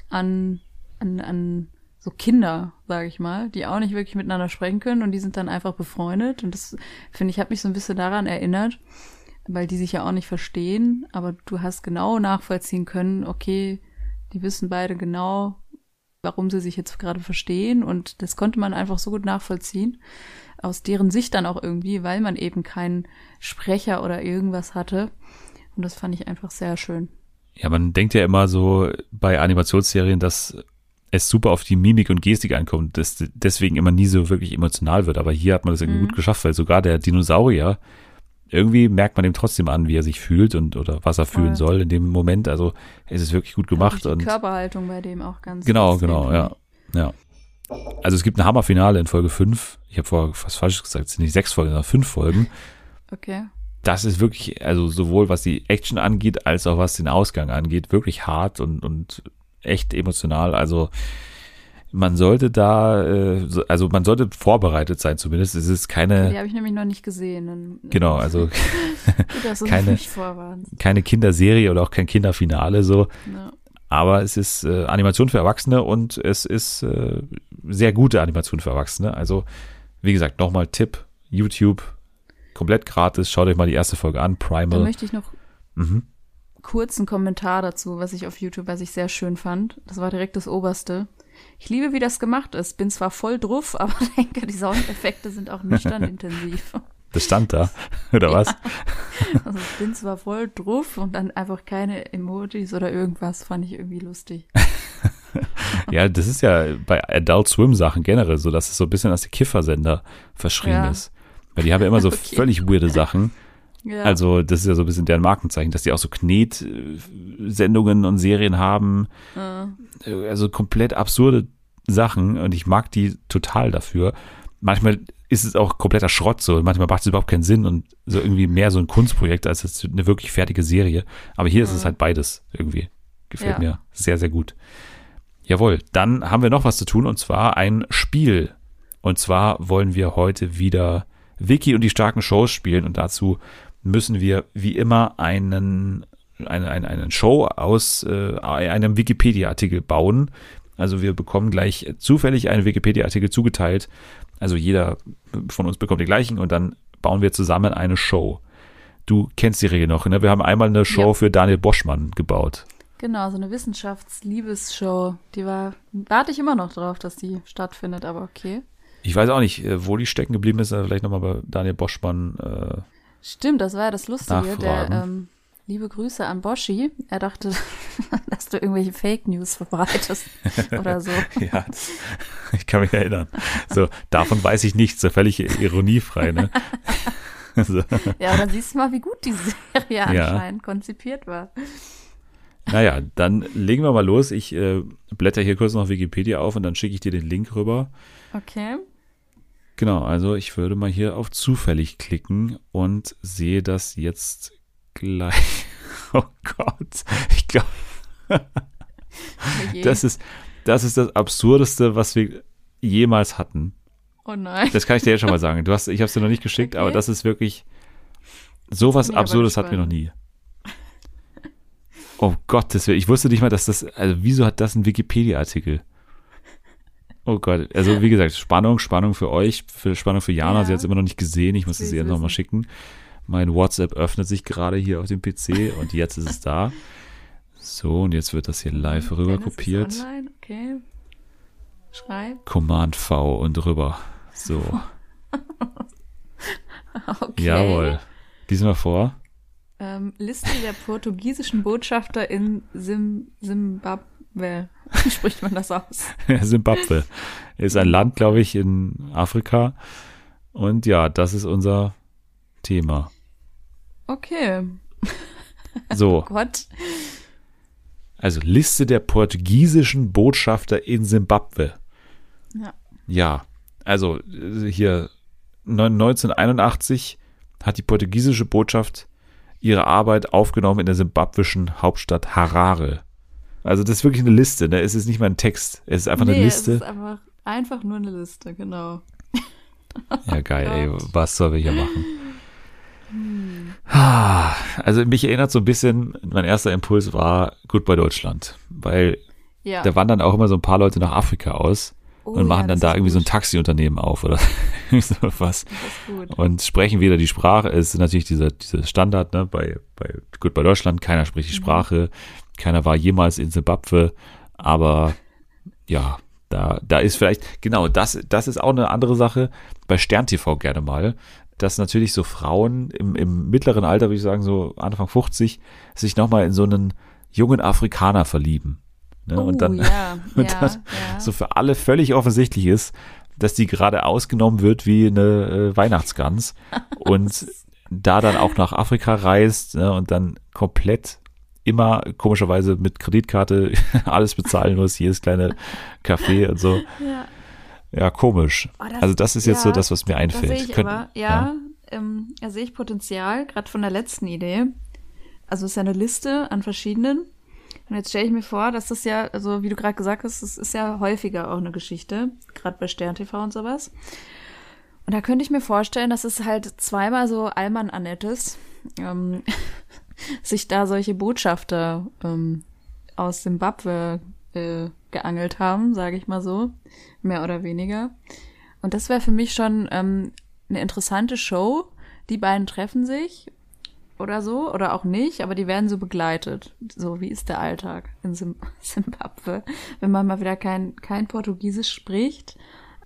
an, an, an so Kinder, sage ich mal, die auch nicht wirklich miteinander sprechen können und die sind dann einfach befreundet. Und das, finde ich, hat mich so ein bisschen daran erinnert, weil die sich ja auch nicht verstehen, aber du hast genau nachvollziehen können, okay, die wissen beide genau, warum sie sich jetzt gerade verstehen und das konnte man einfach so gut nachvollziehen aus deren Sicht dann auch irgendwie, weil man eben keinen Sprecher oder irgendwas hatte und das fand ich einfach sehr schön. Ja, man denkt ja immer so bei Animationsserien, dass es super auf die Mimik und Gestik ankommt, dass deswegen immer nie so wirklich emotional wird. Aber hier hat man das irgendwie mhm. gut geschafft, weil sogar der Dinosaurier, irgendwie merkt man ihm trotzdem an, wie er sich fühlt und oder was er Voll. fühlen soll in dem Moment. Also es ist wirklich gut gemacht. Ja, die und Körperhaltung bei dem auch ganz Genau, genau, ja. ja. Also es gibt ein Hammerfinale in Folge 5. Ich habe vorher fast falsch gesagt, es sind nicht sechs Folgen, sondern fünf Folgen. Okay. Das ist wirklich, also sowohl was die Action angeht, als auch was den Ausgang angeht, wirklich hart und, und echt emotional. Also man sollte da, äh, also man sollte vorbereitet sein zumindest. Es ist keine. Die habe ich nämlich noch nicht gesehen. Genau, also keine, keine Kinderserie oder auch kein Kinderfinale so. Ja. Aber es ist äh, Animation für Erwachsene und es ist äh, sehr gute Animation für Erwachsene. Also, wie gesagt, nochmal Tipp: YouTube, komplett gratis. Schaut euch mal die erste Folge an, Primal. Da möchte ich noch mhm kurzen Kommentar dazu, was ich auf YouTube, was ich sehr schön fand. Das war direkt das Oberste. Ich liebe, wie das gemacht ist. Bin zwar voll druff, aber denke, die Soundeffekte sind auch nüchtern intensiv. Das stand da, oder was? Also ich bin zwar voll druff und dann einfach keine Emojis oder irgendwas, fand ich irgendwie lustig. ja, das ist ja bei Adult Swim Sachen generell so, dass es so ein bisschen als der Kiffersender verschrien ja. ist. Weil die haben ja immer so okay. völlig weirde Sachen. Ja. Also, das ist ja so ein bisschen deren Markenzeichen, dass die auch so Knetsendungen und Serien haben. Ja. Also komplett absurde Sachen und ich mag die total dafür. Manchmal ist es auch kompletter Schrott so. Manchmal macht es überhaupt keinen Sinn und so irgendwie mehr so ein Kunstprojekt als eine wirklich fertige Serie. Aber hier ja. ist es halt beides irgendwie. Gefällt mir sehr, sehr gut. Jawohl, dann haben wir noch was zu tun und zwar ein Spiel. Und zwar wollen wir heute wieder Wiki und die starken Shows spielen und dazu müssen wir wie immer einen, eine, eine, einen Show aus äh, einem Wikipedia-Artikel bauen. Also wir bekommen gleich zufällig einen Wikipedia-Artikel zugeteilt. Also jeder von uns bekommt den gleichen und dann bauen wir zusammen eine Show. Du kennst die Regel noch, ne? Wir haben einmal eine Show ja. für Daniel Boschmann gebaut. Genau, so eine Wissenschaftsliebesshow. Die war, warte ich immer noch drauf, dass die stattfindet, aber okay. Ich weiß auch nicht, äh, wo die stecken geblieben ist, vielleicht nochmal bei Daniel Boschmann äh, Stimmt, das war ja das Lustige. Der, ähm, liebe Grüße an Boschi. Er dachte, dass du irgendwelche Fake News verbreitest oder so. ja, das, ich kann mich erinnern. So, davon weiß ich nichts, so völlig ironiefrei, ne? so. Ja, dann siehst du mal, wie gut die Serie anscheinend ja. konzipiert war. Naja, dann legen wir mal los. Ich äh, blätter hier kurz noch Wikipedia auf und dann schicke ich dir den Link rüber. Okay. Genau, also ich würde mal hier auf zufällig klicken und sehe das jetzt gleich. Oh Gott, ich glaube, das ist, das ist das Absurdeste, was wir jemals hatten. Oh nein. Das kann ich dir jetzt schon mal sagen. Du hast, ich habe es dir noch nicht geschickt, okay. aber das ist wirklich sowas Absurdes hatten wir noch nie. Oh Gott, das ich wusste nicht mal, dass das, also wieso hat das ein Wikipedia-Artikel? Oh Gott, also wie gesagt, Spannung, Spannung für euch, für Spannung für Jana. Ja. Sie hat es immer noch nicht gesehen. Ich muss es ihr nochmal schicken. Mein WhatsApp öffnet sich gerade hier auf dem PC und jetzt ist es da. So, und jetzt wird das hier live rüber Dennis kopiert. Ist online. Okay. Schreib. Command V und rüber. So. okay. Jawohl. Lies mal vor. Ähm, Liste der portugiesischen Botschafter in Sim Zimbabwe. Zimbabwe. Wie spricht man das aus? Zimbabwe ist ein Land, glaube ich, in Afrika. Und ja, das ist unser Thema. Okay. So. Oh Gott. Also Liste der portugiesischen Botschafter in Zimbabwe. Ja. Ja, also hier 1981 hat die portugiesische Botschaft ihre Arbeit aufgenommen in der simbabwischen Hauptstadt Harare. Also das ist wirklich eine Liste, ne? Es ist nicht mal ein Text, es ist einfach nee, eine Liste. Es ist einfach, einfach nur eine Liste, genau. Ja, geil, ey, was sollen wir hier machen? Ah, Also mich erinnert so ein bisschen, mein erster Impuls war Goodbye Deutschland, weil Ja. da wandern auch immer so ein paar Leute nach Afrika aus Oh und machen ja, dann da irgendwie so ein gut. Taxiunternehmen auf oder irgendwie so was Das ist gut. und sprechen wieder die Sprache. Es ist natürlich dieser, dieser Standard ne, bei, bei Goodbye Deutschland, keiner spricht die Mhm. Keiner war jemals in Zimbabwe, aber ja, da, da ist vielleicht, genau, das, das ist auch eine andere Sache, bei Stern TV gerne mal, dass natürlich so Frauen im, im mittleren Alter, würde ich sagen, so Anfang 50, sich nochmal in so einen jungen Afrikaner verlieben. Ne? Oh, und dann, ja, und ja, das ja. so für alle völlig offensichtlich ist, dass die gerade ausgenommen wird wie eine äh, Weihnachtsgans und da dann auch nach Afrika reist ne, und dann komplett immer komischerweise mit Kreditkarte alles bezahlen muss, jedes kleine Café und so. ja. Ja, komisch. Oh, das- also das ist jetzt so ja, das, was mir Da einfällt. ich Könnten- aber, ja, Ähm, da sehe ich Potenzial, gerade von der letzten Idee. Also es ist ja eine Liste an verschiedenen. Und jetzt stelle ich mir vor, dass das ja, also wie du gerade gesagt hast, das ist ja häufiger auch eine Geschichte, gerade bei Stern TV und sowas. Und da könnte ich mir vorstellen, dass es halt zweimal so Alman Annettes ähm, sich da solche Botschafter ähm, aus Simbabwe äh, geangelt haben, sage ich mal so, mehr oder weniger. Und das wäre für mich schon ähm, eine interessante Show. Die beiden treffen sich oder so, oder auch nicht, aber die werden so begleitet. So, wie ist der Alltag in Sim Simbabwe, wenn man mal wieder kein, kein Portugiesisch spricht.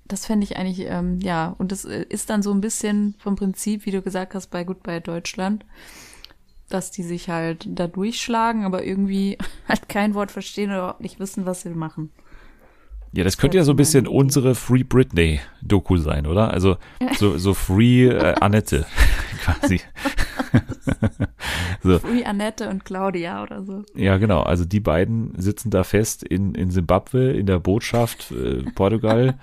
Das fände ich eigentlich, ähm, ja, und das äh, ist dann so ein bisschen vom Prinzip, wie du gesagt hast, bei Goodbye Deutschland, dass die sich halt da durchschlagen, aber irgendwie halt kein Wort verstehen oder überhaupt nicht wissen, was sie machen. Ja, das könnte ja so ein bisschen unsere Free Britney-Doku sein, oder? Also so, so Free äh, Annette quasi. so, Free Annette und Claudia oder so. ja, genau. Also die beiden sitzen da fest in, in Simbabwe, in der Botschaft äh, Portugal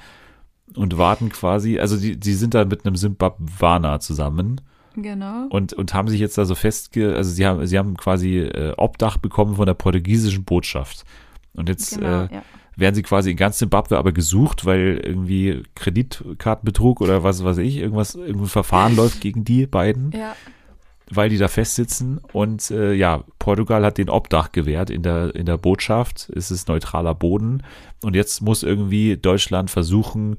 und warten quasi, also die, die sind da mit einem Simbabwaner zusammen Genau. und, und haben sich jetzt da so festge, also sie haben, sie haben quasi äh, Obdach bekommen von der portugiesischen Botschaft. Und jetzt Genau, äh, ja. werden sie quasi in ganz Zimbabwe aber gesucht, weil irgendwie Kreditkartenbetrug oder was weiß ich, irgendwas, irgendein Verfahren läuft gegen die beiden, Ja, weil die da festsitzen. Und äh, ja, Portugal hat den Obdach gewährt in der, in der Botschaft. Es ist neutraler Boden. Und jetzt muss irgendwie Deutschland versuchen,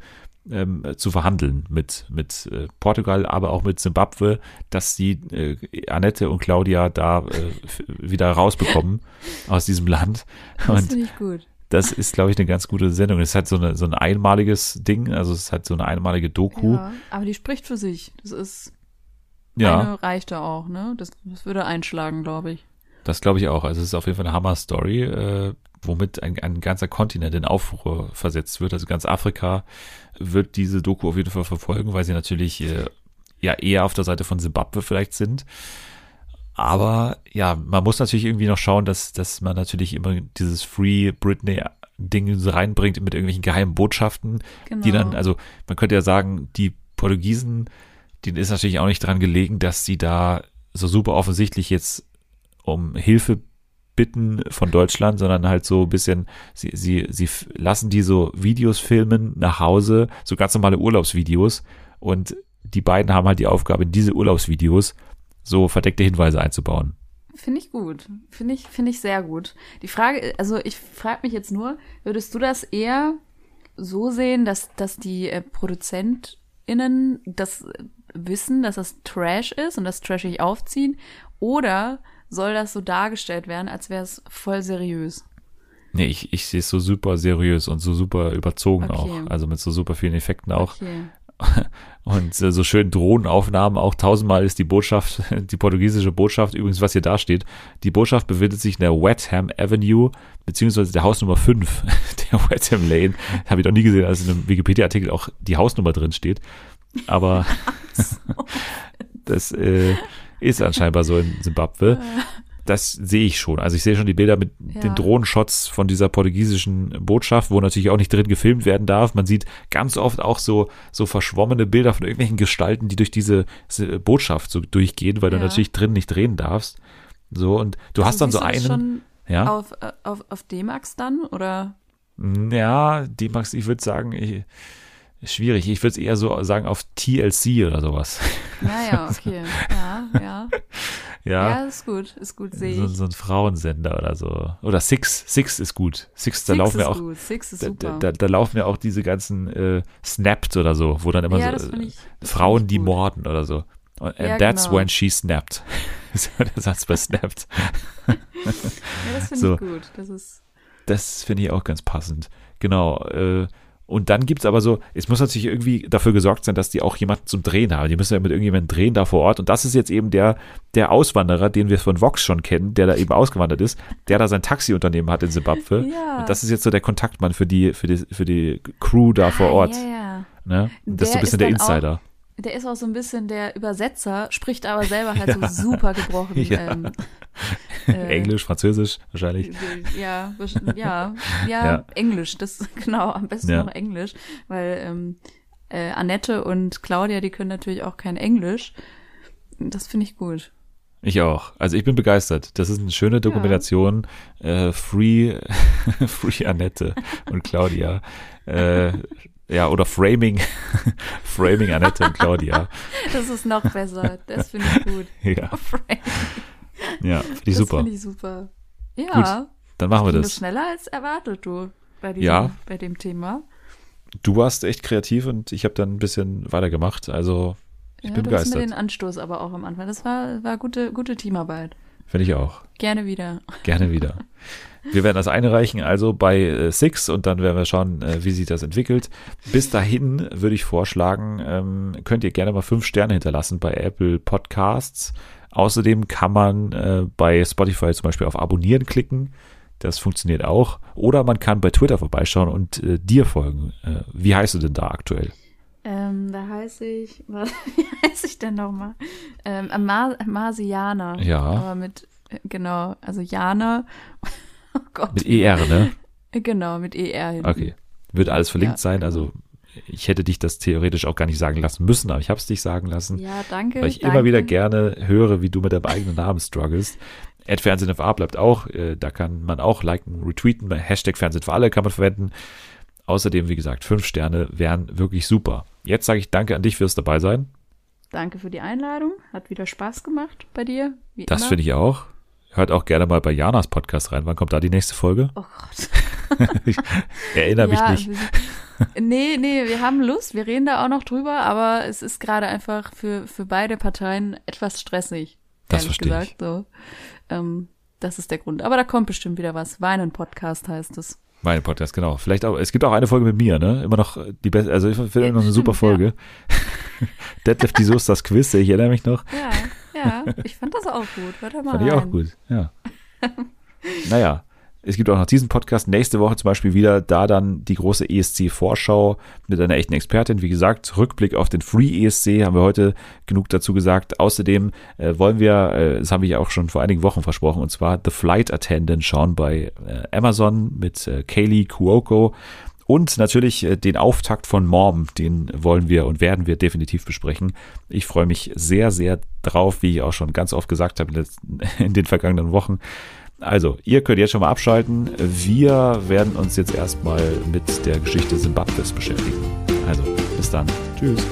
ähm, zu verhandeln mit, mit äh, Portugal, aber auch mit Zimbabwe, dass sie äh, Annette und Claudia da äh, wieder rausbekommen aus diesem Land. das finde ich gut. das ist, glaube ich, eine ganz gute Sendung. Es hat so, eine, so ein einmaliges Ding, also es hat so eine einmalige Doku. Ja, aber die spricht für sich. Das ist, Ja, eine reicht da auch, ne? Das, das würde einschlagen, glaube ich. das glaube ich auch. Also es ist auf jeden Fall eine Hammer-Story, äh, womit ein, ein ganzer Kontinent in Aufruhr versetzt wird. Also ganz Afrika wird diese Doku auf jeden Fall verfolgen, weil sie natürlich äh, ja eher auf der Seite von Simbabwe vielleicht sind. Aber ja, man muss natürlich irgendwie noch schauen, dass, dass man natürlich immer dieses Free Britney-Ding so reinbringt mit irgendwelchen geheimen Botschaften, Genau. die dann, also man könnte ja sagen, die Portugiesen, denen ist natürlich auch nicht dran gelegen, dass sie da so super offensichtlich jetzt um Hilfe bitten von Deutschland, sondern halt so ein bisschen, sie, sie, sie lassen die so Videos filmen nach Hause, so ganz normale Urlaubsvideos und die beiden haben halt die Aufgabe, in diese Urlaubsvideos so verdeckte Hinweise einzubauen. Finde ich gut. Finde ich, finde ich sehr gut. Die Frage, also ich frage mich jetzt nur, würdest du das eher so sehen, dass, dass die äh, ProduzentInnen das wissen, dass das Trash ist und das trashig aufziehen? Oder soll das so dargestellt werden, als wäre es voll seriös? Nee, ich, ich sehe es so super seriös und so super überzogen Okay. auch. Also mit so super vielen Effekten auch. Okay. Und äh, so schön Drohnenaufnahmen auch tausendmal ist die Botschaft, die portugiesische Botschaft, übrigens, was hier da steht, die Botschaft befindet sich in der Wetham Avenue, beziehungsweise der Hausnummer 5 der Wetham Lane. Habe ich noch nie gesehen, als in einem Wikipedia-Artikel auch die Hausnummer drin steht. Aber das äh, ist anscheinend so in Simbabwe. Das sehe ich schon. Also ich sehe schon die Bilder mit Ja. den Drohnenshots von dieser portugiesischen Botschaft, wo natürlich auch nicht drin gefilmt werden darf. Man sieht ganz oft auch so, so verschwommene Bilder von irgendwelchen Gestalten, die durch diese äh, Botschaft so durchgehen, weil du Ja. natürlich drin nicht drehen darfst. So, und du hast dann so du einen. schon Ja, auf, äh, auf, auf D-Max dann? Oder? ja, die Max, ich würde sagen, ich, Schwierig. Ich würde es eher so sagen auf TLC oder sowas. Naja, okay. Ja, ja. Ja, Ja, ist gut, ist gut, sehe so, ich. so ein Frauensender oder so. Oder Six. Six ist gut. Six, da Six laufen ist ja auch. gut, Six ist Da, super. da, da laufen ja auch diese ganzen äh, Snapped oder so, wo dann immer ja, so das äh, ich. das Frauen, die morden oder so. And Ja, that's genau. when she snapped. ist immer der Satz bei Snapped. Ja, das finde So. ich gut. Das ist. Das finde ich auch ganz passend. Genau. Äh, und dann gibt's aber so, es muss natürlich irgendwie dafür gesorgt sein, dass die auch jemanden zum Drehen haben. Die müssen ja mit irgendjemandem drehen da vor Ort. Und das ist jetzt eben der, der Auswanderer, den wir von Vox schon kennen, der da eben ausgewandert ist, der da sein Taxiunternehmen hat in Simbabwe. Ja. Und das ist jetzt so der Kontaktmann für die, für die, für die Crew da vor Ah, Ort. Ja, ja. Ne? Das ist so ein Der bisschen der dann auch- Insider. Der ist auch so ein bisschen der Übersetzer, spricht aber selber halt so super gebrochen. Ja. Ähm, äh, Englisch, Französisch wahrscheinlich. Ja, ja, ja, Ja. Englisch, das genau, am besten Ja. noch Englisch, weil ähm, äh, Annette und Claudia, die können natürlich auch kein Englisch. Das finde ich gut. Ich auch. Also ich bin begeistert. Das ist eine schöne Dokumentation. Äh, Free, Free Annette und Claudia. Äh, ja, oder Framing, Framing Annette und Claudia. Das ist noch besser. Das finde ich gut. Ja, ja, finde ich das super. finde ich super. Ja, Dann machen wir das das. schneller als erwartet, du, bei, diesem, Ja. bei dem Thema. Du warst echt kreativ und ich habe dann ein bisschen weitergemacht. Also ich ja, bin du hast mir begeistert. den Anstoß aber auch am Anfang. Das war, war gute, gute Teamarbeit. Finde ich auch. Gerne wieder. Gerne wieder. Wir werden das einreichen, also bei äh, Six und dann werden wir schauen, äh, wie sich das entwickelt. Bis dahin würde ich vorschlagen, ähm, könnt ihr gerne mal fünf Sterne hinterlassen bei Apple Podcasts. Außerdem kann man äh, bei Spotify zum Beispiel auf Abonnieren klicken. Das funktioniert auch. Oder man kann bei Twitter vorbeischauen und äh, dir folgen. Äh, wie heißt du denn da aktuell? Ähm, da heiße ich, was, wie heiße ich denn nochmal? Ähm, Ama Marsianer. Ja. Aber mit, genau, also Jana. Oh Gott. Mit ER, ne? Genau, mit ER hinten. Okay. Wird alles verlinkt Ja, sein. Also ich hätte dich das theoretisch auch gar nicht sagen lassen müssen, aber ich habe es dich sagen lassen. Ja, danke. weil ich danke. immer wieder gerne höre, wie du mit deinem eigenen Namen strugglest. Ad Fernsehen für A bleibt auch, äh, da kann man auch liken, retweeten, bei Hashtag Fernsehen für alle kann man verwenden. Außerdem, wie gesagt, fünf Sterne wären wirklich super. Jetzt sage ich danke an dich fürs dabei sein. Danke für die Einladung. Hat wieder Spaß gemacht bei dir. Das finde ich auch. Hört auch gerne mal bei Janas Podcast rein. Wann kommt da die nächste Folge? Oh Gott. Ich erinnere mich Ja, nicht. wir- Nee, nee, wir haben Lust, wir reden da auch noch drüber, aber es ist gerade einfach für, für beide Parteien etwas stressig. Das ehrlich verstehe ich. gesagt. So. Ähm, das ist der Grund. Aber da kommt bestimmt wieder was. Weinen-Podcast heißt es. Mein Podcast, genau. Vielleicht auch, es gibt auch eine Folge mit mir, ne? Immer noch die beste, also ich finde Ja, noch eine super stimmt, Folge. Deadlift die Soße, das Quiz, ich erinnere mich noch. Ja, ja, ich fand das auch gut. Hört mal Fand ich rein. auch gut, ja. naja, es gibt auch noch diesen Podcast nächste Woche zum Beispiel wieder, da dann die große ESC-Vorschau mit einer echten Expertin. Wie gesagt, Rückblick auf den Free ESC haben wir heute genug dazu gesagt. Außerdem äh, wollen wir, äh, das haben wir ja auch schon vor einigen Wochen versprochen, und zwar The Flight Attendant schauen bei äh, Amazon mit äh, Kaylee Kuoko. Und natürlich äh, den Auftakt von Mom, den wollen wir und werden wir definitiv besprechen. Ich freue mich sehr, sehr drauf, wie ich auch schon ganz oft gesagt habe in den vergangenen Wochen. Also, ihr könnt jetzt schon mal abschalten. Wir werden uns jetzt erstmal mit der Geschichte Simbabwes beschäftigen. Also, bis dann. Tschüss.